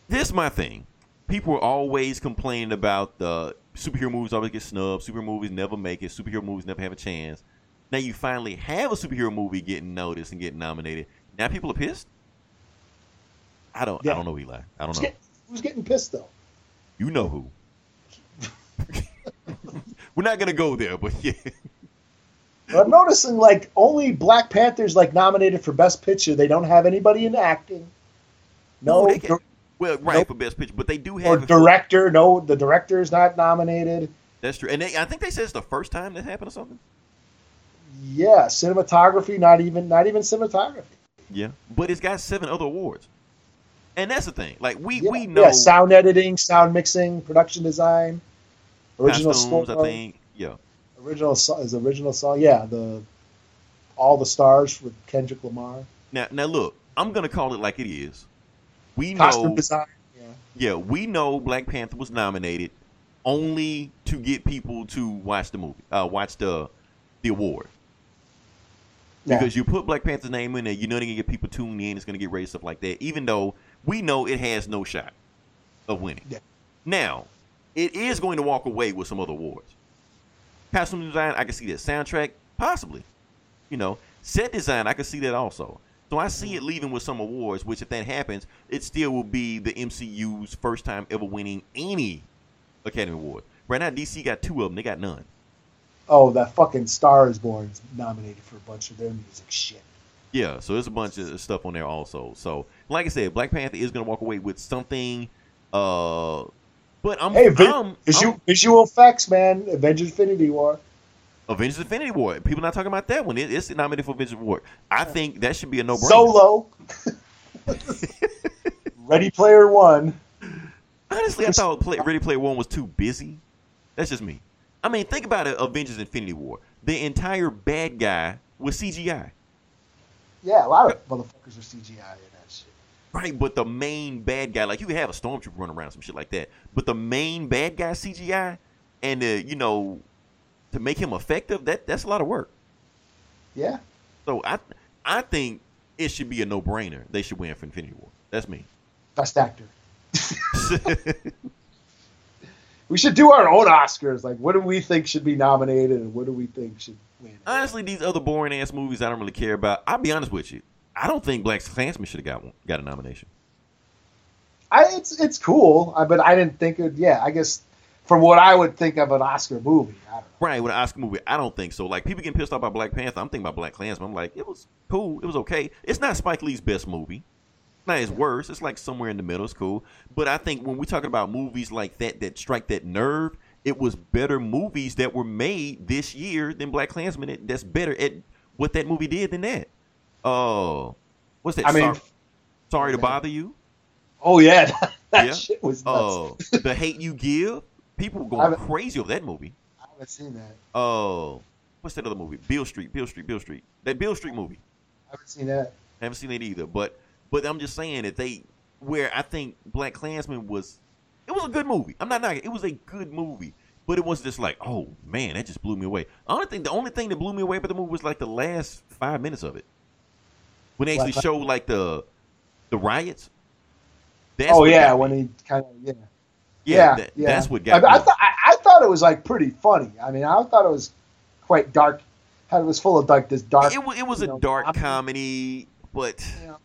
this is my thing. People are always complaining about the superhero movies always get snubbed. Superhero movies never make it. Superhero movies never have a chance. Now you finally have a superhero movie getting noticed and getting nominated. Now people are pissed. I don't. Yeah. I don't know, Eli. I don't Who's, know. get, who's getting pissed though? You know who. We're not gonna go there, but yeah. I'm noticing like only Black Panther's like nominated for Best Picture. They don't have anybody in acting. No, they can, well, right for best picture, but they do have. for- director. No, the director is not nominated. that's true, and they, I think they said it's the first time that happened or something. Yeah, cinematography. Not even not even cinematography. Yeah, but it's got seven other awards, and that's the thing. Like we Yeah, we know yeah, sound editing, sound mixing, production design, original costumes. score. I think. Yeah. Original is original song. Yeah, the all the stars with Kendrick Lamar. Now now look, I'm gonna call it like it is. We Costume know. design. Yeah. Yeah, we know Black Panther was nominated only to get people to watch the movie, uh, watch the the award. Yeah. Because you put Black Panther's name in there, you know they're gonna get people tuned in. It's gonna get rated stuff like that. Even though we know it has no shot of winning. Yeah. Now, it is going to walk away with some other awards. Costume design, I can see that. Soundtrack, possibly. You know, set design, I can see that also. So I see it leaving with some awards. Which, if that happens, it still will be the MCU's first time ever winning any Academy Award. Right now, DC got two of them. They got none. Oh, that fucking Star is Born is nominated for a bunch of their music shit. Yeah, so there's a bunch of stuff on there also. So, like I said, Black Panther is gonna walk away with something. Uh, but I'm, Hey, vi- I'm, visual, I'm visual effects, man. Avengers Infinity War. Avengers: Infinity War. People not talking about that one. It, it's nominated for Avengers War. I think that should be a no brainer. Solo. Ready Player One. Honestly, I thought Play, Ready Player One was too busy. That's just me. I mean, think about it. Avengers: Infinity War. The entire bad guy was CGI. Yeah, a lot of motherfuckers are CGI in shit. Right, but the main bad guy, like you could have a stormtrooper run around some shit like that, but the main bad guy CGI, and uh, you know, to make him effective, that that's a lot of work. Yeah. So I I think it should be a no brainer. They should win for Infinity War. That's me. Best actor. We should do our own Oscars. Like, what do we think should be nominated, and what do we think should win? Honestly, these other boring ass movies I don't really care about. I'll be honest with you. I don't think Black Klansman should have got one, got a nomination. I, it's it's cool, uh, but I didn't think it. Yeah, I guess from what I would think of an Oscar movie, I don't know. Right, with an Oscar movie, I don't think so. Like people getting pissed off about Black Panther, I'm thinking about Black Klansman. I'm like, it was cool, it was okay. It's not Spike Lee's best movie. Not his worst. It's like somewhere in the middle. It's cool. But I think when we're talking about movies like that that strike that nerve, it was better movies that were made this year than Black Klansman. That's better at what that movie did than that. Oh, what's that? I mean- sorry, sorry to bother you. Oh yeah, that Yeah. shit was oh, nuts. Oh, the hate you give. People were going crazy over that movie. I haven't seen that. Oh, what's that other movie? Beale Street, Beale Street, Beale Street. That Beale Street movie. I haven't seen that. haven't seen it either. But but I'm just saying that they where I think Black Klansman was it was a good movie. I'm not knocking. It was a good movie. But it was just like, oh man, that just blew me away. I only think the only thing that blew me away about the movie was like the last five minutes of it. When they actually Black- showed like the the riots. That's oh what yeah, when he kind of yeah. yeah, yeah, that- yeah. that's what I, got I me. thought I, I thought it was like pretty funny. I mean, I thought it was quite dark. It was full of like this dark. it, it was a know, dark comedy. but Yeah.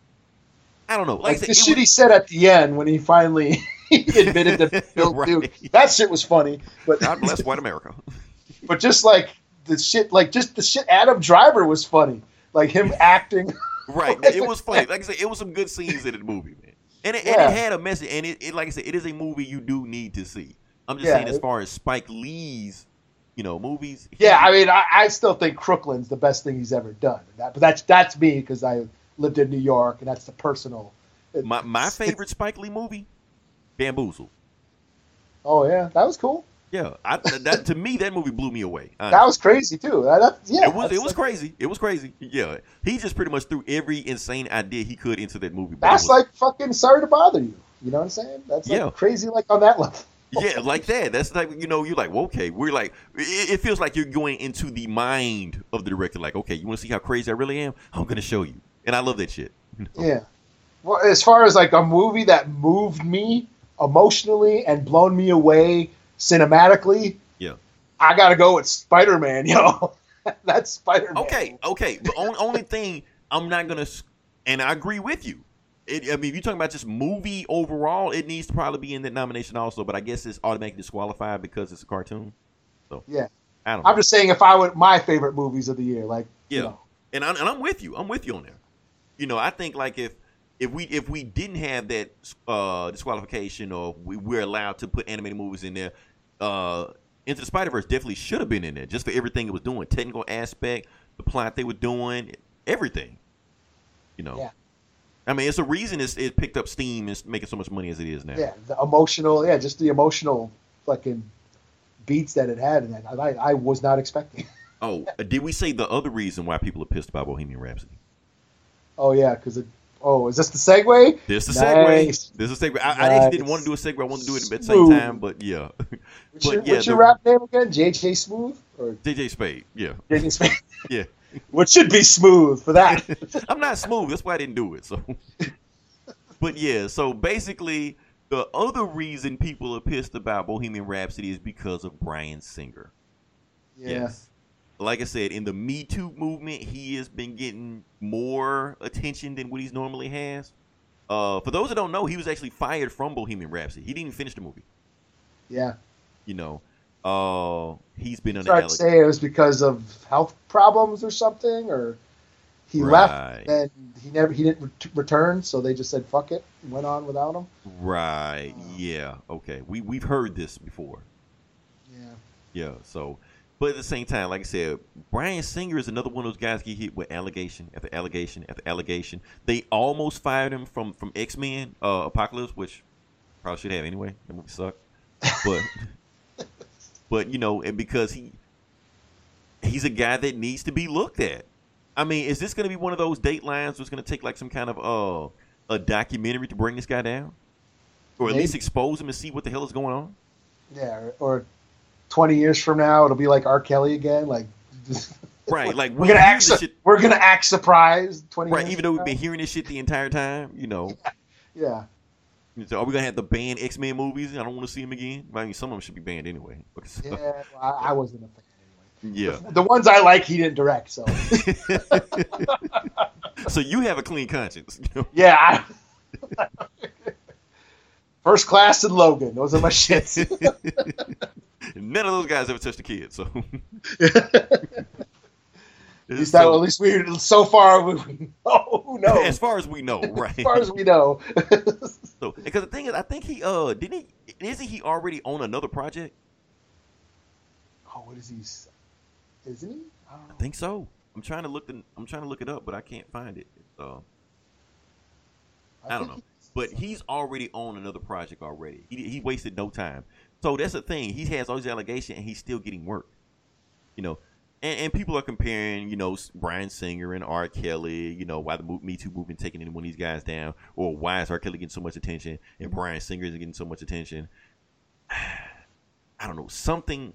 I don't know. Like, Like I the it shit he said at the end when he finally admitted to Bill Right. Duke. That shit was funny. But God bless white America. but just like the shit, like just the shit. Adam Driver was funny. Like him acting. Right. It was funny. Like I said, it was some good scenes in the movie, man. And it, Yeah. and it had a message. And it, it, like I said, it is a movie you do need to see. I'm just Yeah, saying, as far as Spike Lee's, you know, movies. Yeah, I mean, I, I still think Crooklyn's the best thing he's ever done. That, but that's that's me because I lived in New York, and that's the personal. it- my my favorite Spike Lee movie, Bamboozle. Oh yeah, that was cool. Yeah, I, that to me that movie blew me away. That was crazy too. That, that- yeah, it was it was crazy. It was crazy. Yeah, he just pretty much threw every insane idea he could into that movie. That's was- like fucking sorry to bother you. You know what I'm saying? That's like Yeah. crazy, like on that level. Yeah, like that. That's like you know, you're like, well, okay, we're like, it, it feels like you're going into the mind of the director. Like, okay, you want to see how crazy I really am? I'm gonna show you, and I love that shit. you know? Yeah. Well, as far as like a movie that moved me emotionally and blown me away cinematically, Yeah. I gotta go with Spider Man, yo. That's Spider Man. Okay, okay. The only, only thing I'm not gonna, and I agree with you. It, I mean, if you're talking about just movie overall, it needs to probably be in that nomination also. But I guess it's automatically disqualified because it's a cartoon. So Yeah. I don't. know. I'm just saying if I would my favorite movies of the year, like Yeah, you know, and, I, and I'm with you. I'm with you on there. You know, I think like if if we if we didn't have that uh, disqualification or we, we're allowed to put animated movies in there, uh, Into the Spider Verse definitely should have been in there just for everything it was doing, technical aspect, the plot they were doing, everything. You know. Yeah. I mean, it's a reason it's, it picked up steam and making so much money as it is now. yeah, the emotional, yeah, just the emotional fucking beats that it had, and I, I was not expecting. Oh, uh, did we say the other reason why people are pissed about Bohemian Rhapsody? Oh yeah, because it. Oh, is this the segue? This is a segue. This is a segue. I, I actually didn't want to do a segue. I wanted to do it at the same time, but yeah. What's, your, But, yeah, what's your the- rap name again? JJ Smooth or JJ Spade. Yeah. JJ Smooth? Yeah. what should be smooth for that? I'm not smooth. That's why I didn't do it. So, but yeah. So basically, the other reason people are pissed about Bohemian Rhapsody is because of Bryan Singer. yeah. Yes. Like I said, in the Me Too movement, he has been getting more attention than what he normally has. Uh, for those that don't know, he was actually fired from Bohemian Rhapsody. He didn't even finish the movie. Yeah. You know, uh, he's been under alleg- say it was because of health problems or something, or he Right. left and he never he didn't ret- return, so they just said fuck it and went on without him. Right. Yeah. Okay. We we've heard this before. Yeah. Yeah. So, but at the same time, like I said, Bryan Singer is another one of those guys get hit with allegation after allegation after allegation. They almost fired him from from X Men uh, Apocalypse, which probably should have anyway. That movie sucked. But but you know, and because he he's a guy that needs to be looked at. I mean, is this going to be one of those datelines? Where it's going to take like some kind of uh a documentary to bring this guy down, or at least expose him and see what the hell is going on? Yeah. Or, or twenty years from now, it'll be like R. Kelly again. Like Right, like we're we gonna act. Su- we're gonna act surprised. Twenty. Right, years even though we've been hearing this shit the entire time, you know. Yeah. So are we gonna have to ban X Men movies? I don't want to see them again. I mean, some of them should be banned anyway. Yeah. Well, I, I wasn't a fan anyway. yeah. The ones I like, he didn't direct. So so you have a clean conscience. Yeah. I, First class and Logan. Those are my shits. None of those guys ever touched a kid. So. At least, that, at least we so far we, we know who knows. As far as we know, right? As far as we know. so, because the thing is, I think he uh didn't he isn't he already on another project? oh, what is he? Isn't he? I don't know. I think so. I'm trying to look the, I'm trying to look it up, but I can't find it. Uh, I don't think know. But he's already on another project already. He, he wasted no time. So that's the thing. He has all these allegations and he's still getting work. You know, and, and people are comparing, you know, Bryan Singer and R. Kelly. You know, why the Me Too movement taking any one of these guys down, or why is R. Kelly getting so much attention and mm-hmm. Bryan Singer isn't getting so much attention? I don't know. Something,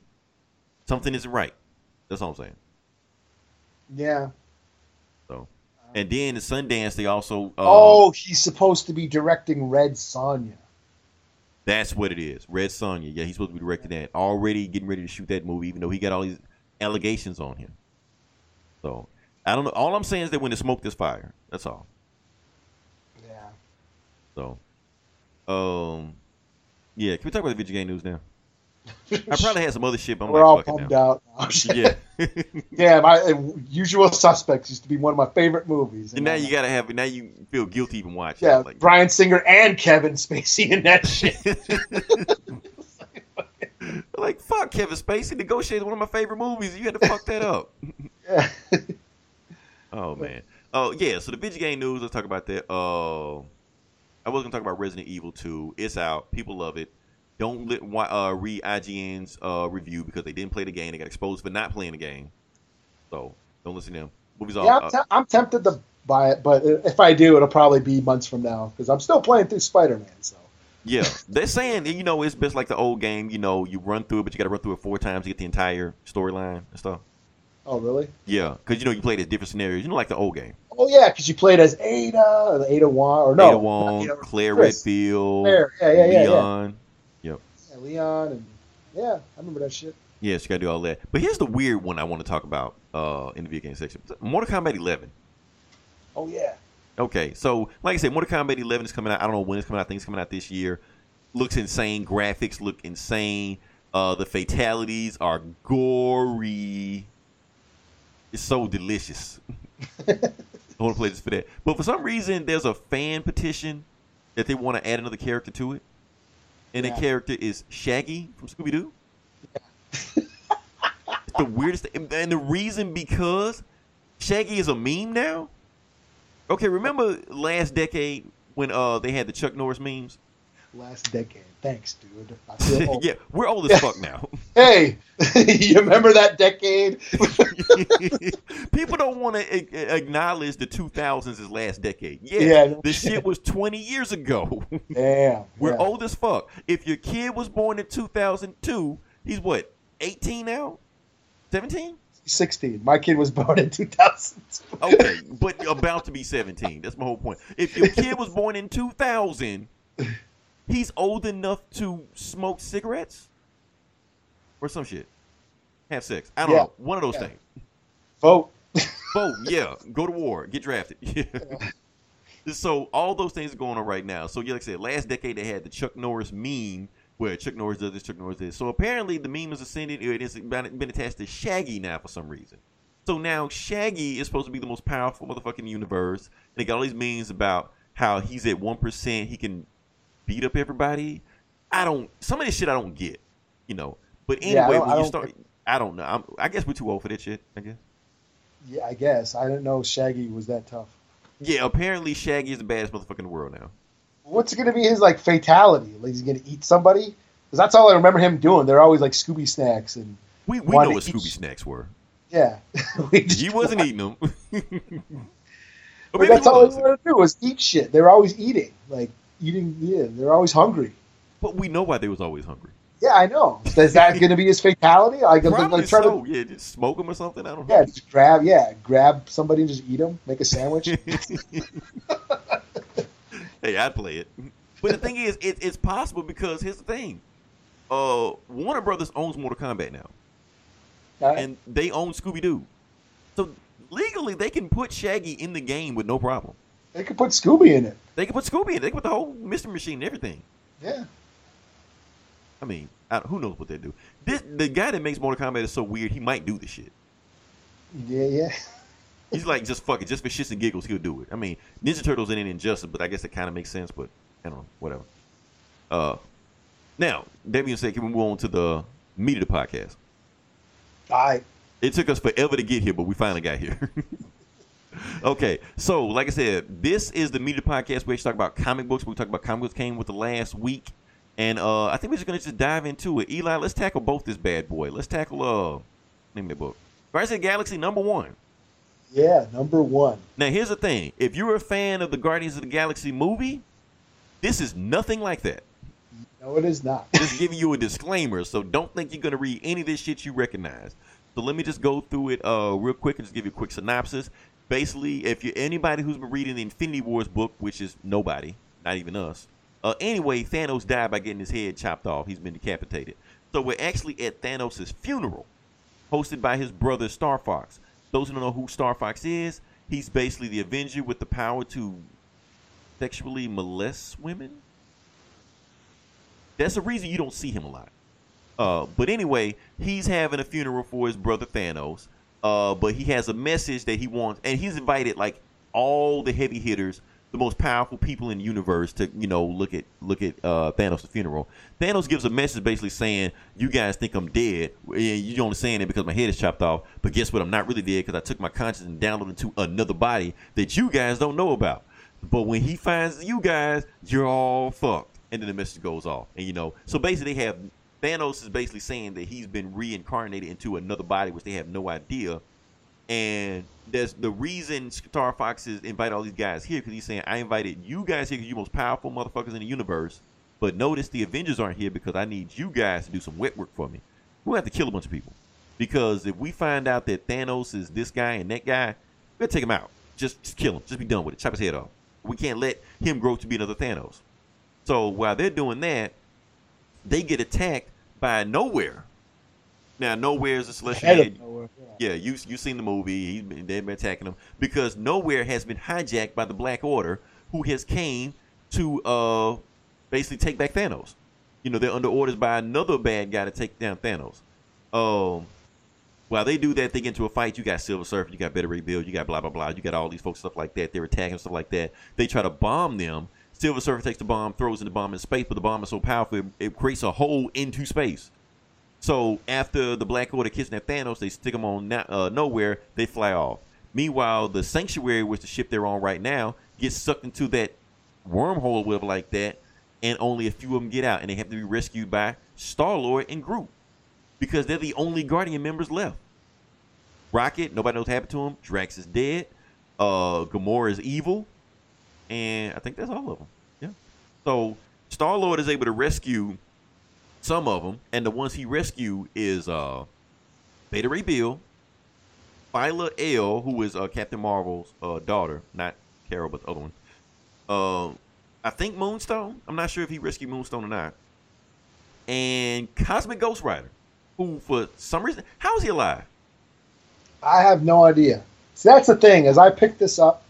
something isn't right. That's all I'm saying. Yeah. So, and then at Sundance, they also uh, oh, he's supposed to be directing Red Sonja. That's what it is. Red Sonja. Yeah, he's supposed to be directing that. Already getting ready to shoot that movie, even though he got all these allegations on him. So I don't know. All I'm saying is that when the smoke, there's fire. That's all. Yeah. So, um, yeah. Can we talk about the video game news now? I probably had some other shit, but I'm We're all like, it bummed now. out. now. Yeah. Yeah, my uh, Usual Suspects used to be one of my favorite movies. and now I'm you gotta have. Now you feel guilty even watching. yeah. Like, Bryan Singer and Kevin Spacey in that shit. like fuck Kevin Spacey negotiated one of my favorite movies. You had to fuck that up. yeah. Oh man. Oh yeah. So the video game news. Let's talk about that. Uh, I was gonna talk about Resident Evil 2. It's out. People love it. Don't li- uh, read IGN's uh, review because they didn't play the game. They got exposed for not playing the game. So don't listen to them. Movies all. I'm, uh, te- I'm tempted to buy it, but if I do, it'll probably be months from now because I'm still playing through Spider Man. So yeah, they're saying you know it's best like the old game. You know, you run through it, but you got to run through it four times to get the entire storyline and stuff. oh really? Yeah, because you know you played at different scenarios. You know, like the old game. Oh yeah, because you played as Ada or Ada Wong or no, Ada Wong, Ada- Claire Chris. Redfield, Claire, yeah, yeah, yeah, yeah. Leon. Yeah, Leon and yeah, I remember that shit. Yes, you gotta do all that. But here's the weird one I want to talk about uh, in the video game section. Mortal Kombat 11. Oh yeah, Okay, so like I said, Mortal Kombat 11 is coming out. I don't know when it's coming out. I think it's coming out this year. Looks insane. Graphics look insane. Uh, the fatalities are gory. It's so delicious. I want to play this for that. But for some reason, there's a fan petition that they want to add another character to it, and Yeah. the character is Shaggy from Scooby Doo. it's the weirdest, thing. and the reason because Shaggy is a meme now. Okay, remember last decade when uh they had the Chuck Norris memes? Last decade. Thanks, dude. I feel old. yeah, we're old as fuck now. Hey, you remember that decade? People don't want to acknowledge the 2000s as last decade. Yeah, Yeah, no the shit. was 20 years ago. Damn. We're yeah. old as fuck. If your kid was born in 2002, he's what, 18 now? 17? 16. My kid was born in 2002. Okay, but about to be 17. That's my whole point. If your kid was born in 2000, he's old enough to smoke cigarettes or some shit. Have sex. I don't Yeah. know. One of those Yeah. things. Vote. Vote, yeah. Go to war. Get drafted. Yeah. So all those things are going on right now. So yeah, like I said, last decade they had the Chuck Norris meme where Chuck Norris does this, Chuck Norris does this. So apparently the meme is ascended. It has been been attached to Shaggy now for some reason. So now Shaggy is supposed to be the most powerful motherfucker in the universe. They got all these memes about how he's at one percent, he can beat up everybody. I don't. Some of this shit I don't get. You know. But anyway, don't- when you start, I don't know. I'm, I guess we're too old for that shit. I guess. Yeah, I guess. I didn't know Shaggy was that tough. Yeah, apparently Shaggy is the baddest motherfucker in the world now. What's going to be his like fatality? Like he's going to eat somebody? Because that's all I remember him doing. They're always like Scooby snacks and We we know what. Scooby snacks were. yeah. We He wasn't eating them. But that's he all was. they wanted to do was eat shit. They were always eating, like eating. Yeah, they're always hungry. But we know why they was always hungry. Yeah, I know. Is that going to be his fatality? Like, Probably like try so. to Yeah, just smoke him or something. I don't yeah, know. just grab yeah, grab somebody and just eat them, make a sandwich. hey, I'd play it. But the thing is, it, it's possible because here's the thing. Uh, Warner Brothers owns Mortal Kombat now, Alright? and they own Scooby Doo. So legally, they can put Shaggy in the game with no problem. They could put Scooby in it. They could put Scooby in. It. They could put the whole Mystery Machine and everything. Yeah. I mean, I, who knows what they do? This the guy that makes Mortal Kombat is so weird. He might do the shit. Yeah, yeah. He's like, just fuck it, just for shits and giggles, he'll do it. I mean, Ninja Turtles ain't an injustice, but I guess it kind of makes sense. But I don't know, whatever. Uh, now that being said, can we move on to the meat of the podcast? All right. It took us forever to get here, but we finally got here. okay, so like I said, this is the media podcast. We actually talk about comic books. We talk about comic books came with the last week, and uh, I think we're just gonna just dive into it. Eli, let's tackle both this bad boy. Let's tackle uh, name the book. Guardians of the Galaxy number one. Yeah, number one. Now here's the thing: if you're a fan of the Guardians of the Galaxy movie, this is nothing like that. No, it is not. Just giving you a disclaimer, so don't think you're gonna read any of this shit you recognize. So let me just go through it uh, real quick and just give you a quick synopsis. Basically, if you're anybody who's been reading the Infinity Wars book, which is nobody, not even us. Uh, anyway, Thanos died by getting his head chopped off. He's been decapitated. So we're actually at Thanos' funeral, hosted by his brother Starfox. Those who don't know who Starfox is, he's basically the Avenger with the power to sexually molest women. That's the reason you don't see him a lot. Uh, but anyway, he's having a funeral for his brother Thanos. Uh, but he has a message that he wants, and he's invited like all the heavy hitters, the most powerful people in the universe to you know look at look at uh, Thanos' funeral. Thanos gives a message basically saying, "You guys think I'm dead, and you're only saying it because my head is chopped off. But guess what? I'm not really dead because I took my conscience and downloaded into another body that you guys don't know about. But when he finds you guys, you're all fucked." And then the message goes off, and you know, so basically they have Thanos is basically saying that he's been reincarnated into another body, which they have no idea. And there's the reason Starfox is invite all these guys here because he's saying I invited you guys here because you're most powerful motherfuckers in the universe. But notice the Avengers aren't here because I need you guys to do some wet work for me. Gonna have to kill a bunch of people because if we find out that Thanos is this guy and that guy, gonna take him out. Just, just kill him. Just be done with it. Chop his head off. We can't let him grow to be another Thanos. So while they're doing that, they get attacked by Knowhere. Now, Knowhere is a celestial. Head nowhere. Yeah. yeah, you you seen the movie? Been, they've been attacking them because Knowhere has been hijacked by the Black Order, who has came to uh basically take back Thanos. You know, they're under orders by another bad guy to take down Thanos. Um, while they do that, they get into a fight. You got Silver Surfer, you got Beta Ray Bill, you got blah blah blah. You got all these folks stuff like that. They're attacking stuff like that. They try to bomb them. Silver Surfer takes the bomb, throws in the bomb in space, but the bomb is so powerful it, it creates a hole into space. So after the Black Order kidnap Thanos, they stick them on uh, Knowhere. They fly off. Meanwhile, the Sanctuary, which the ship they're on right now, gets sucked into that wormhole or whatever like that, and only a few of them get out, and they have to be rescued by Star Lord and Groot because they're the only Guardian members left. Rocket, nobody knows what happened to him. Drax is dead. Uh, Gamora is evil, and I think that's all of them. Yeah. So Star Lord is able to rescue some of them, and the ones he rescued is uh, Beta Ray Bill, Phyla-Vell, who is uh, Captain Marvel's uh, daughter, not Carol, but the other one. Uh, I think Moonstone. I'm not sure if he rescued Moonstone or not. And Cosmic Ghost Rider, who for some reason, how is he alive? I have no idea. So that's the thing. As I picked this up,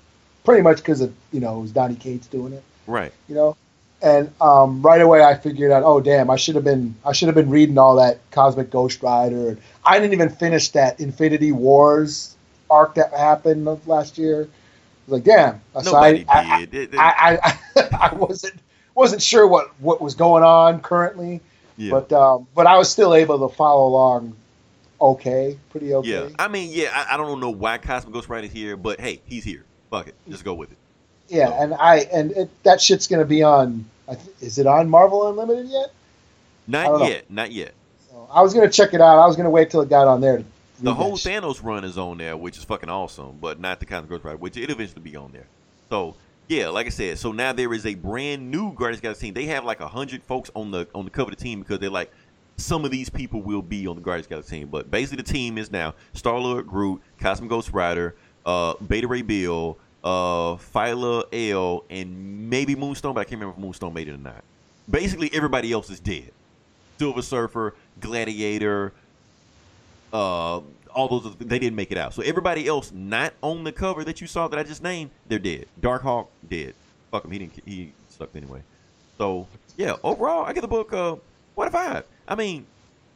pretty much because of you know it was Donny Cates doing it. Right. you know and um, right away i figured out oh damn i should have been i should have been reading all that cosmic ghost rider and i didn't even finish that infinity wars arc that happened last year I was like damn so Nobody I, did. I, I, I, I wasn't wasn't sure what what was going on currently yeah. but um, but i was still able to follow along okay pretty okay Yeah, I mean, yeah, I, I don't know why Cosmic Ghost Rider's here, but hey, he's here. Fuck it, just go with it. Yeah, and I and it, that shit's gonna be on. Is it on Marvel Unlimited yet? Not don't know. yet, not yet. So I was gonna check it out. I was gonna wait till it got on there. The whole shit. Thanos run is on there, which is fucking awesome, but not the kind of Ghost Rider, which it'll eventually be on there. So yeah, like I said, so now there is a brand new Guardians of the Galaxy team. They have like a hundred folks on the on the cover of the team because they're like some of these people will be on the Guardians of the Galaxy team, but basically the team is now Star Lord, Groot, Cosmic Ghost Rider, uh, Beta Ray Bill, uh, Phyla L, and maybe Moonstone, but I can't remember if Moonstone made it or not. Basically, everybody else is dead. Silver Surfer, Gladiator, uh, all those they didn't make it out. So everybody else not on the cover that you saw that I just named, they're dead. Darkhawk dead. Fuck him, he didn't. He sucked anyway. So yeah, overall, I get the book. Uh, what a five. I mean,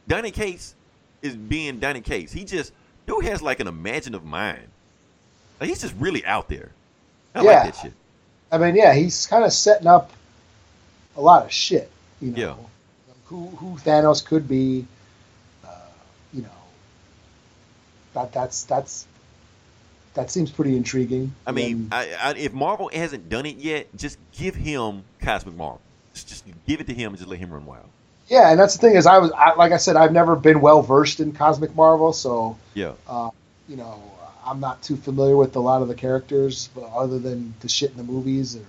Donny Cates is being Donny Cates. He just dude has like an imaginative mind. Like, he's just really out there. I Yeah. like that shit. I mean, yeah, he's kind of setting up a lot of shit. You know, Yeah. who who Thanos could be. Uh, you know, that that's that's that seems pretty intriguing. I mean, I, I, if Marvel hasn't done it yet, just give him Cosmic Marvel. Just, just give it to him and just let him run wild. Yeah, and that's the thing is, I was I, like I said, I've never been well versed in cosmic Marvel, so Yeah. uh, you know, I'm not too familiar with a lot of the characters, but other than the shit in the movies. Or,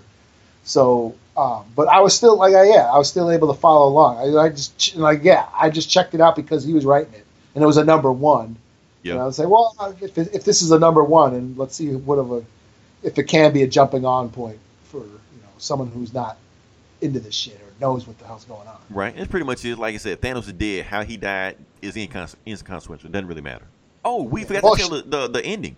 so, um, but I was still like, I, yeah, I was still able to follow along. I, I just like, yeah, I just checked it out because he was writing it, and it was a number one. Yeah. And I would say, well, if, it- if this is a number one, and let's see what of a, if it can be a jumping on point for you know someone who's not into this shit or knows what the hell's going on. Right. It's pretty much is like I said, Thanos is dead. How he died is incons- inconsequential. It doesn't really matter. Oh, we forgot Well, to tell the, the, the ending.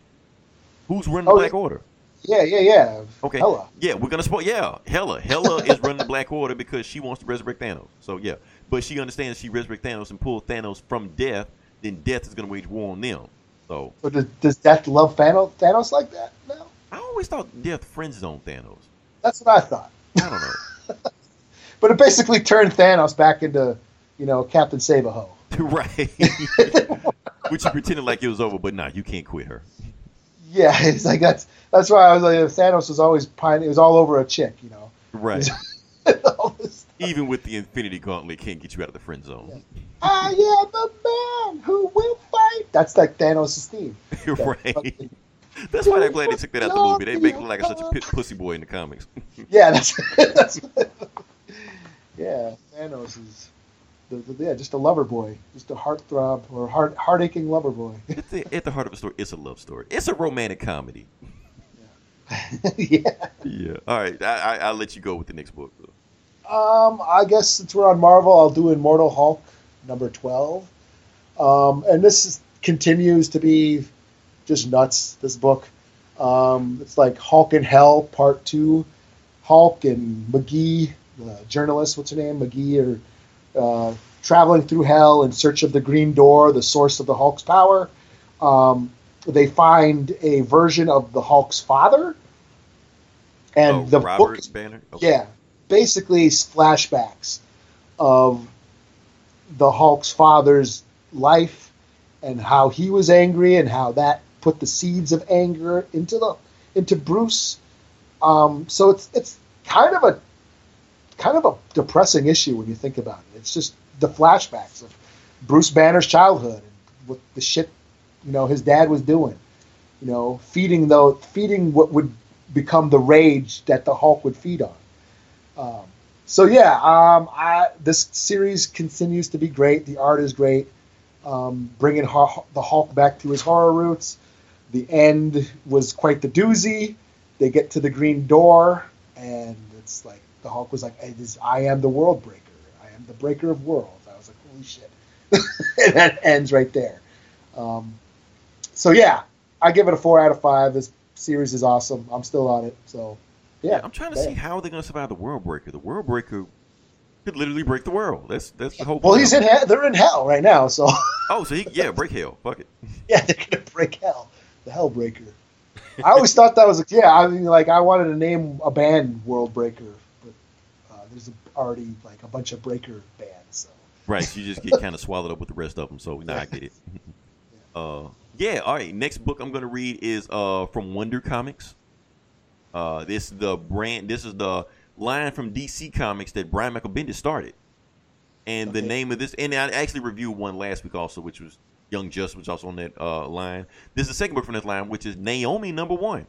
Who's running Oh, the Black yeah. Order? Yeah, yeah, yeah. Okay. Hela. Yeah, we're gonna spoil. Yeah, Hela. Hela is running the Black Order because she wants to resurrect Thanos. So yeah, but she understands she resurrect Thanos and pull Thanos from death. Then death is gonna wage war on them. So So does, does Death love Thanos, Thanos like that? No, I always thought death friends zone Thanos. that's what I thought. I don't know. But it basically turned Thanos back into, you know, Captain Save a Ho. right. Which you pretended like it was over, but nah, you can't quit her. Yeah, it's like that's that's why I was like Thanos was always pine. It was all over a chick, you know. Right. Even with the Infinity Gauntlet, can't get you out of the friend zone. I am a man who will fight. That's like Thanos' theme. That right. fucking- That's why I'm glad they took that out the movie. They make him like such a pit pussy boy in the comics. Yeah, that's that's. yeah, Thanos is, the, the, yeah, just a lover boy, just a heartthrob or heart heart aching lover boy. At the, at the heart of the story, it's a love story. It's a romantic comedy. yeah. Yeah. All right. I, I, I'll let you go with the next book. Though. Um, I guess since we're on Marvel, I'll do Immortal Hulk number twelve. Um, and this is, continues to be just nuts. This book, um, it's like Hulk in Hell Part Two. Hulk and McGee, the journalist, what's her name, McGee, are uh, traveling through hell in search of the Green Door, the source of the Hulk's power. Um, they find a version of the Hulk's father, and oh, the Robert book Banner. yeah, basically flashbacks of the Hulk's father's life and how he was angry and how that put the seeds of anger into the into Bruce. Um, so it's it's kind of a kind of a depressing issue when you think about it. It's just the flashbacks of Bruce Banner's childhood and what the shit you know his dad was doing. You know, feeding though feeding what would become the rage that the Hulk would feed on. Um, so yeah, um, I, this series continues to be great. The art is great, um, bringing the Hulk back to his horror roots. The end was quite the doozy. They get to the Green Door, and it's like the Hulk was like, "It is, "I am the World Breaker. I am the Breaker of Worlds." I was like, "Holy shit!" and that ends right there. Um, so yeah, I give it a four out of five. This series is awesome. I'm still on it. So yeah, I'm trying to see how they're going to survive the World Breaker. The World Breaker could literally break the world. That's that's the whole. Well, he's in hell. They're in hell right now, so Oh, so he yeah, break hell. Fuck it. yeah, they're gonna break hell. The Hellbreaker. I always thought that was yeah. I mean, like I wanted to name a band World Breaker, there's already like a bunch of breaker bands. So Right. So you just get kind of swallowed up with the rest of them. So now I get it. Uh, yeah. All right. Next book I'm going to read is uh from Wonder Comics. Uh, this is the brand. This is the line from DC Comics that Brian Michael Bendis started. And the name of this, and I actually reviewed one last week also, which was Young Justice, which was also on that uh, line. This is the second book from this line, which is Naomi number one.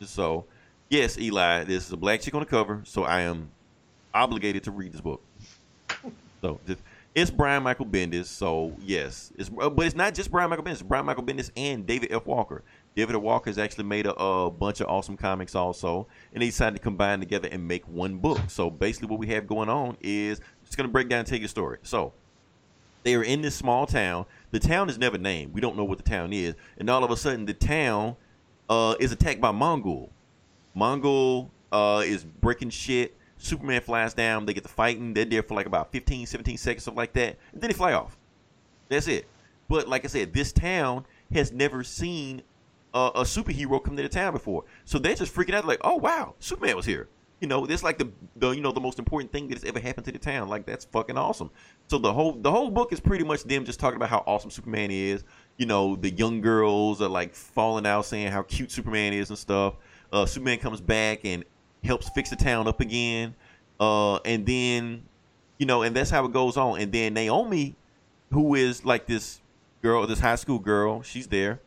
So, yes, Eli, this is a black chick on the cover, so I am obligated to read this book. So it's Brian Michael Bendis. So yes, it's uh, but it's not just Brian Michael Bendis. It's Brian Michael Bendis and David F. Walker. David F. Walker has actually made a, a bunch of awesome comics also, and they decided to combine together and make one book. So basically, what we have going on is just going to break down and tell you a story. So they are in this small town. The town is never named. We don't know what the town is, and all of a sudden, the town uh, is attacked by Mongul. Mongul uh, is breaking shit. Superman flies down. They get to fighting. They're there for like about 15, 17 seconds, something like that. And then they fly off. That's it. But like I said, this town has never seen a, a superhero come to the town before. So they're just freaking out like, oh, wow, Superman was here. You know, that's like the, the you know the most important thing that has ever happened to the town. Like that's fucking awesome. So the whole the whole book is pretty much them just talking about how awesome Superman is. You know, the young girls are like falling out saying how cute Superman is and stuff. Uh, Superman comes back and helps fix the town up again. Uh, and then you know, and that's how it goes on. And then Naomi, who is like this girl, this high school girl, she's there,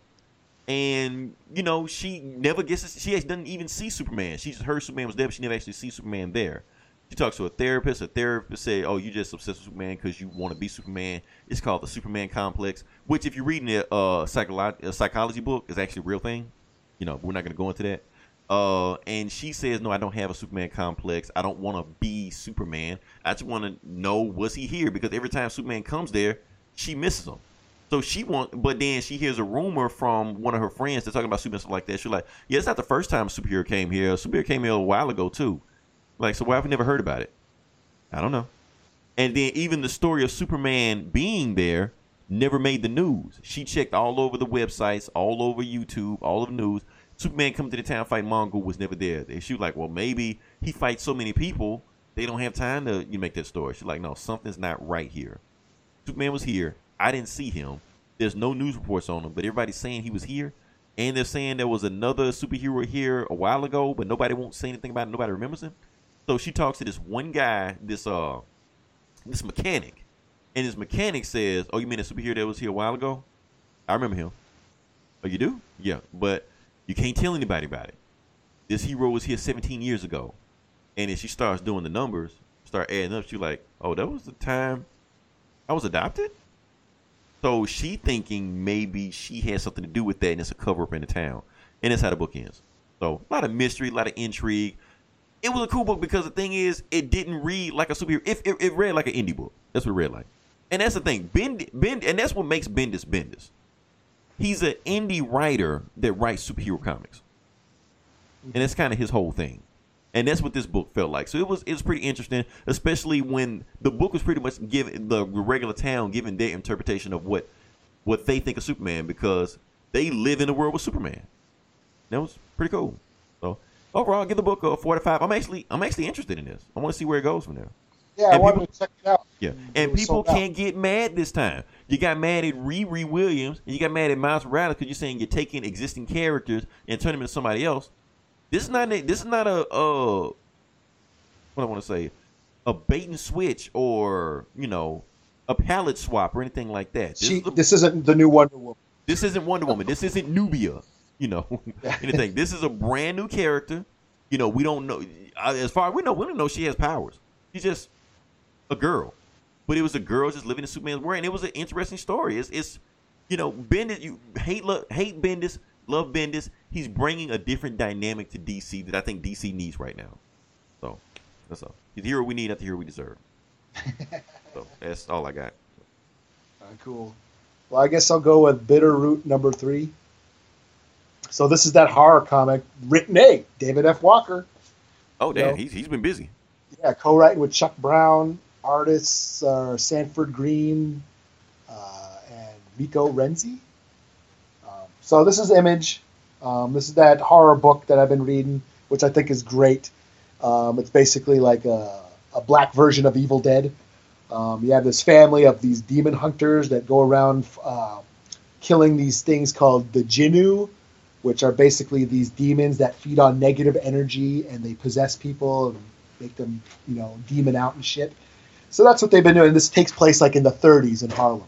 and you know, she never gets. She doesn't even see Superman. She just heard Superman was there, but she never actually sees Superman there. She talks to a therapist. A therapist say, "Oh, you just obsessed with Superman because you want to be Superman." It's called the Superman complex, which, if you're reading a, uh, psycholo- a psychology book, is actually a real thing. You know, we're not going to go into that. Uh, and she says, "No, I don't have a Superman complex. I don't want to be Superman. I just want to know was he here because every time Superman comes there, she misses him. So she want, but then she hears a rumor from one of her friends that's talking about Superman stuff like that. She's like, "Yeah, it's not the first time a superhero came here. A superhero came here a while ago too. Like, so why have we never heard about it? I don't know. And then even the story of Superman being there never made the news. She checked all over the websites, all over YouTube, all of the news. Superman come to the town fight Mongul was never there. And she was like, well, maybe he fights so many people they don't have time to you make that story. She's like, no, something's not right here. Superman was here. I didn't see him. There's no news reports on him, but everybody's saying he was here. And they're saying there was another superhero here a while ago, but nobody won't say anything about it. Nobody remembers him. So she talks to this one guy, this uh, this mechanic, and his mechanic says, "Oh, you mean a superhero that was here a while ago? I remember him. Oh, you do? Yeah, but you can't tell anybody about it. This hero was here 17 years ago, and then she starts doing the numbers, start adding up. She's like, "Oh, that was the time I was adopted." So she thinking maybe she had something to do with that, and it's a cover up in the town, and that's how the book ends. So a lot of mystery, a lot of intrigue it was a cool book because the thing is, it didn't read like a superhero. If it, it, read like an indie book, that's what it read like. And that's the thing, Bend, Bend, and that's what makes Bendis Bendis. He's an indie writer that writes superhero comics, and that's kind of his whole thing. And that's what this book felt like. So it was it was pretty interesting, especially when the book was pretty much giving the regular town giving their interpretation of what what they think of Superman because they live in a world with Superman. That was pretty cool. So overall, give the book a four to five. I'm actually I'm actually interested in this. I want to see where it goes from there. Yeah, I And wanted people- to check it out. Yeah, and people can't get mad this time. You got mad at Riri Williams, and you got mad at Miles Morales because you're saying you're taking existing characters and turning them into somebody else. This is not a, this is not a uh, what I want to say, a bait and switch or you know a palette swap or anything like that. This, She, is a- this isn't the new Wonder Woman. this isn't Wonder Woman. This isn't Nubia. You know, anything. This is a brand new character. You know, we don't know. As far as we know, we don't know she has powers. She just a girl. But it was a girl just living in Superman's world, and it was an interesting story. It's, it's you know, Bendis. You hate love, hate Bendis, love Bendis. He's bringing a different dynamic to DC that I think DC needs right now. So that's all. He's the hero we need, not the hero we deserve. so that's all I got. Uh, cool. Well, I guess I'll go with Bitter Root number three. So this is that horror comic written a David F. Walker. Oh damn, No. he's he's been busy. Yeah, co-writing with Chuck Brown. Artists are Sanford Greene uh, and Rico Renzi. Um, so this is Image. Um, this is that horror book that I've been reading, which I think is great. Um, it's basically like a, a black version of Evil Dead. Um, you have this family of these demon hunters that go around uh, killing these things called the Jinoo, which are basically these demons that feed on negative energy and they possess people and make them, you know, demon out and shit. So that's what they've been doing. This takes place like in the 30s in Harlem.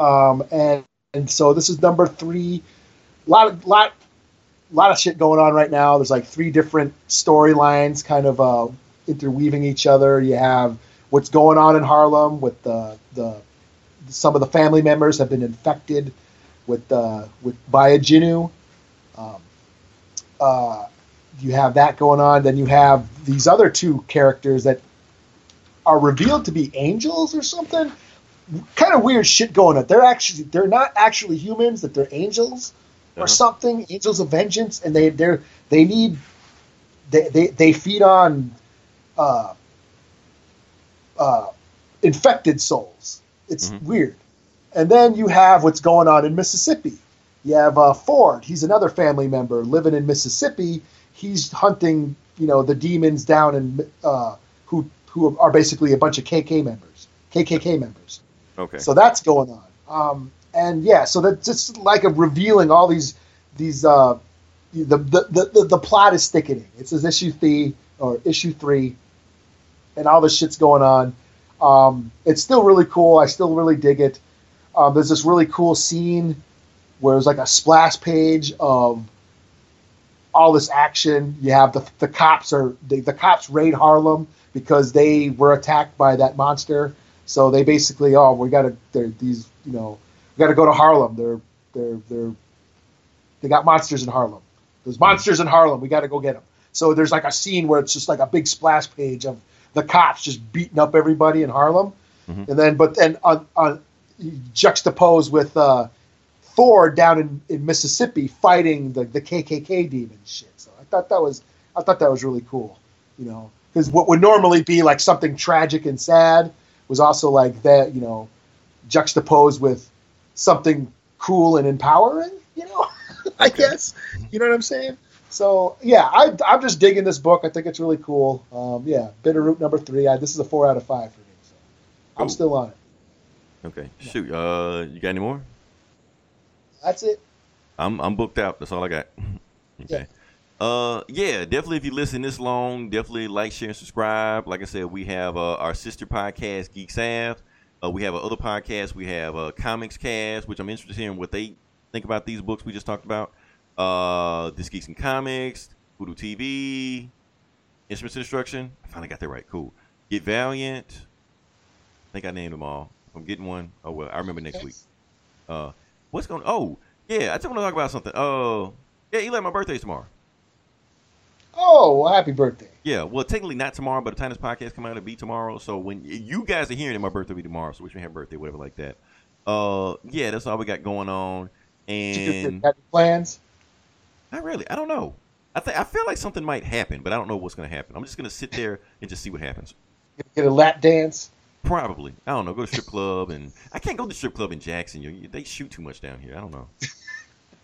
Um, and and so this is number three. lot of lot lot of shit going on right now. There's like three different storylines kind of uh, interweaving each other. You have what's going on in Harlem with the the some of the family members have been infected with uh, with by a Jinoo. Um, uh, you have that going on. Then you have these other two characters that are revealed to be angels or something. Kind of weird shit going on. They're actually they're not actually humans. That they're angels or Uh-huh. something. Angels of vengeance, and they they're they need they they, they feed on uh, uh, infected souls. It's Mhm. weird. And then you have what's going on in Mississippi. You have uh, Ford. He's another family member living in Mississippi. He's hunting, you know, the demons down in uh, who who are basically a bunch of KK members, KKK members. Okay. So that's going on. Um, and yeah, so that's just like a revealing all these these uh, the, the, the, the, plot is thickening. It's as issue three or issue three. and all this shit's going on. Um, it's still really cool. I still really dig it. Um, there's this really cool scene where it's like a splash page of all this action. You have the the cops are the, the cops raid Harlem because they were attacked by that monster. So they basically, oh, we got to they're these you know we got to go to Harlem. They're they're they're they got monsters in Harlem. There's monsters in Harlem. We got to go get them. So there's like a scene where it's just like a big splash page of the cops just beating up everybody in Harlem, Mhm. and then but then on, on juxtaposed with uh, Ford down in, in Mississippi fighting the, the KKK demon shit. So I thought that was I thought that was really cool, you know, because what would normally be like something tragic and sad was also like that, you know, juxtaposed with something cool and empowering, you know, I guess. You know what I'm saying? So yeah, I, I'm just digging this book. I think it's really cool. Um, yeah, Bitter Root number three. I, this is a four out of five for me. So I'm still on it. Okay. Shoot. Uh, you got any more? That's it. I'm I'm booked out. That's all I got. okay. Uh, yeah, definitely. If you listen this long, definitely like, share, and subscribe. Like I said, we have uh, our sister podcast, Geek Sav. Uh, we have other podcasts. We have uh, Comics Cast, which I'm interested in hearing what they think about these books we just talked about. Uh, this Geeks and Comics, Voodoo TV, Instruments Instruction. I finally got that right. Cool. Get Valiant. I think I named them all. I'm getting one. Oh well, I remember next week. Uh, what's going? Oh, yeah, I just want to talk about something. Oh, yeah, Eli, my birthday's tomorrow. Oh, well, happy birthday. Yeah, well, technically not tomorrow, but the time this podcast come out, it'll be tomorrow. So when you guys are hearing it, my birthday will be tomorrow. So wish me happy birthday, whatever like that. Uh, yeah, that's all we got going on. Did you And plans? not really, I don't know. I think I feel like something might happen, but I don't know what's going to happen. I'm just going to sit there and just see what happens. Get a lap dance? Probably, I don't know. Go to strip club, and I can't go to strip club in Jackson. You, they shoot too much down here. I don't know.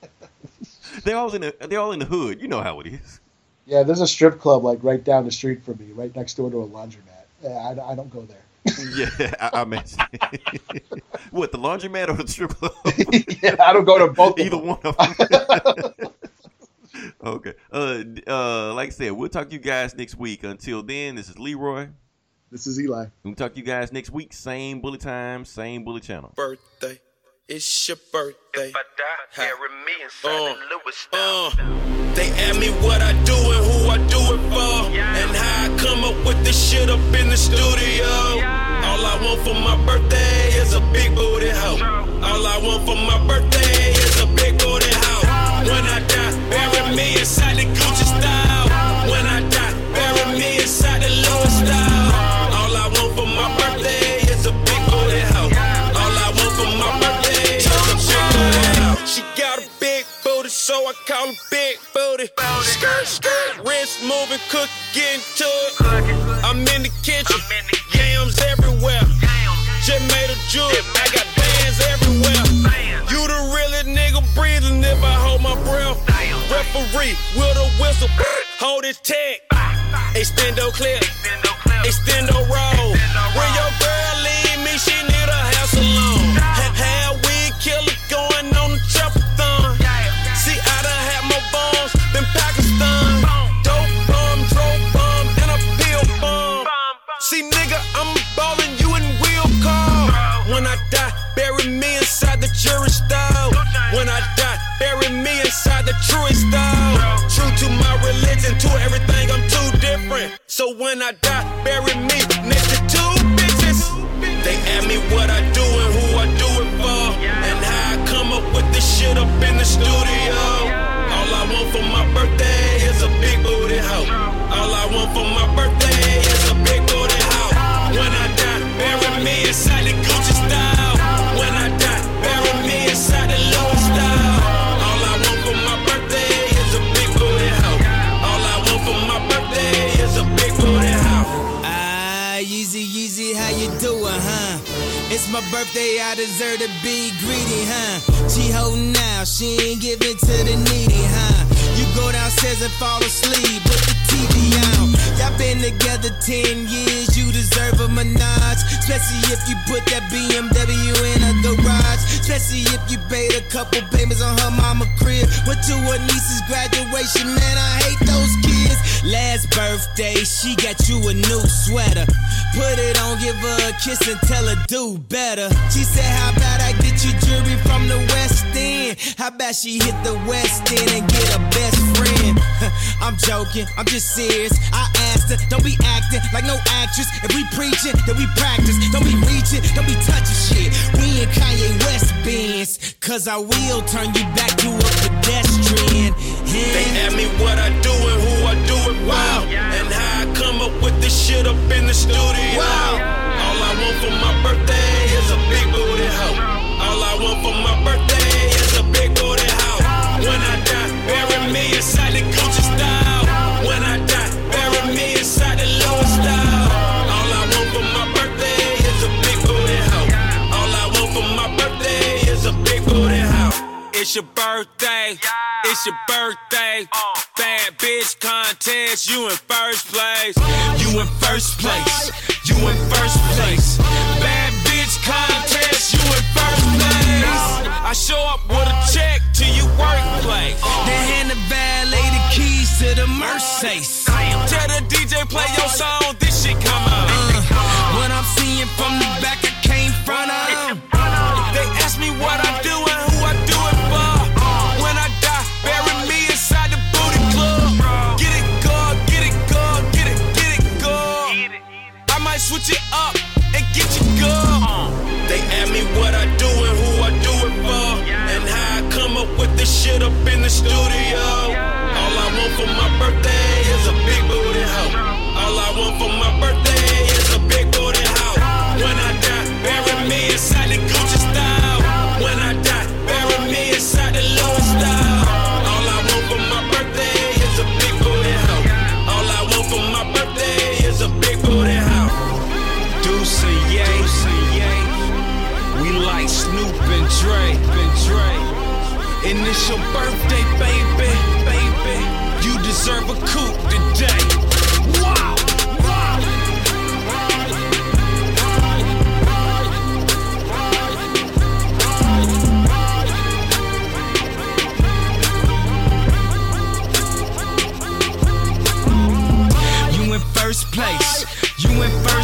they're all in the they're all in the hood. You know how it is. Yeah, there's a strip club like right down the street from me, right next door to a laundromat. Yeah, I, I don't go there. Yeah, I, I meant what the laundromat or the strip club? yeah, I don't go to both. of Either one of them. okay. Uh, uh, like I said, we'll talk to you guys next week. Until then, this is Leroy. This is Eli. We'll talk to you guys next week. Same bullet time, same bullet channel. birthday. It's your birthday. If I die, Ha. carry me inside Uh, the Lewis. Uh, they ask me what I do and who I do it for, and how I come up with this shit up in the studio. All I want for my birthday is a big booty hoe. All I want for my birthday is a big booty hoe. When I die, bury me inside the Gucci style. She got a big booty, so I call her big booty. Skirt, skirt, wrist moving, cook, getting to it. I'm in the kitchen, yams everywhere. Just made a jewel, I got bands everywhere. You the realest nigga breathing if I hold my breath. Referee with a whistle, hold his tag. Extendo clip, extendo roll. Truest style. True to my religion, to everything, I'm too different. So when I die, bury me next to two bitches. They ask me what I do and who I do it for, and how I come up with this shit up in the studio. My birthday, I deserve to be greedy, huh? She holding out, she ain't giving to the needy, huh? You go downstairs and fall asleep with the TV on. Y'all been together 10 years, you deserve a menage. Especially if you put that BMW in a garage. Especially if you paid a couple payments on her mama crib. Went to her niece's graduation, man, I hate those kids. Last birthday, she got you a new sweater. Put it on, give her a kiss and tell her do better. She said, How about I get you jewelry from the West End? How about she hit the West End and get a best friend? I'm joking, I'm just serious. I asked her, don't be acting like no actress. If we preaching, then we practice. Don't be reaching, don't be touching shit. We in Kanye West Benz, cause I will turn you back to a pedestrian. They Yeah. ask me what I do and who Do. And how I come up with this shit up in the studio. Wow. All I want for my birthday is a big booty hoe. All I want for my birthday is a big booty hoe. When I die, bury me inside It's your birthday. It's your birthday. Bad bitch contest. You in first place. You in first place. You in first place. Bad bitch contest. You in first place. I show up with a check to your workplace. Then hand the valet the keys to the Mercedes. Tell the DJ play your song. This shit come on. Uh, what I'm seeing from the back, I came front. Good. They ask me what I do and who I do it for. And how I come up with this shit up in the studio. All I want for my birthday is a big booty hoe. All I want for my Snoop and Dre, and Dre. And it's your birthday, baby, baby. You deserve a coupe today. Wow. First place. You in first.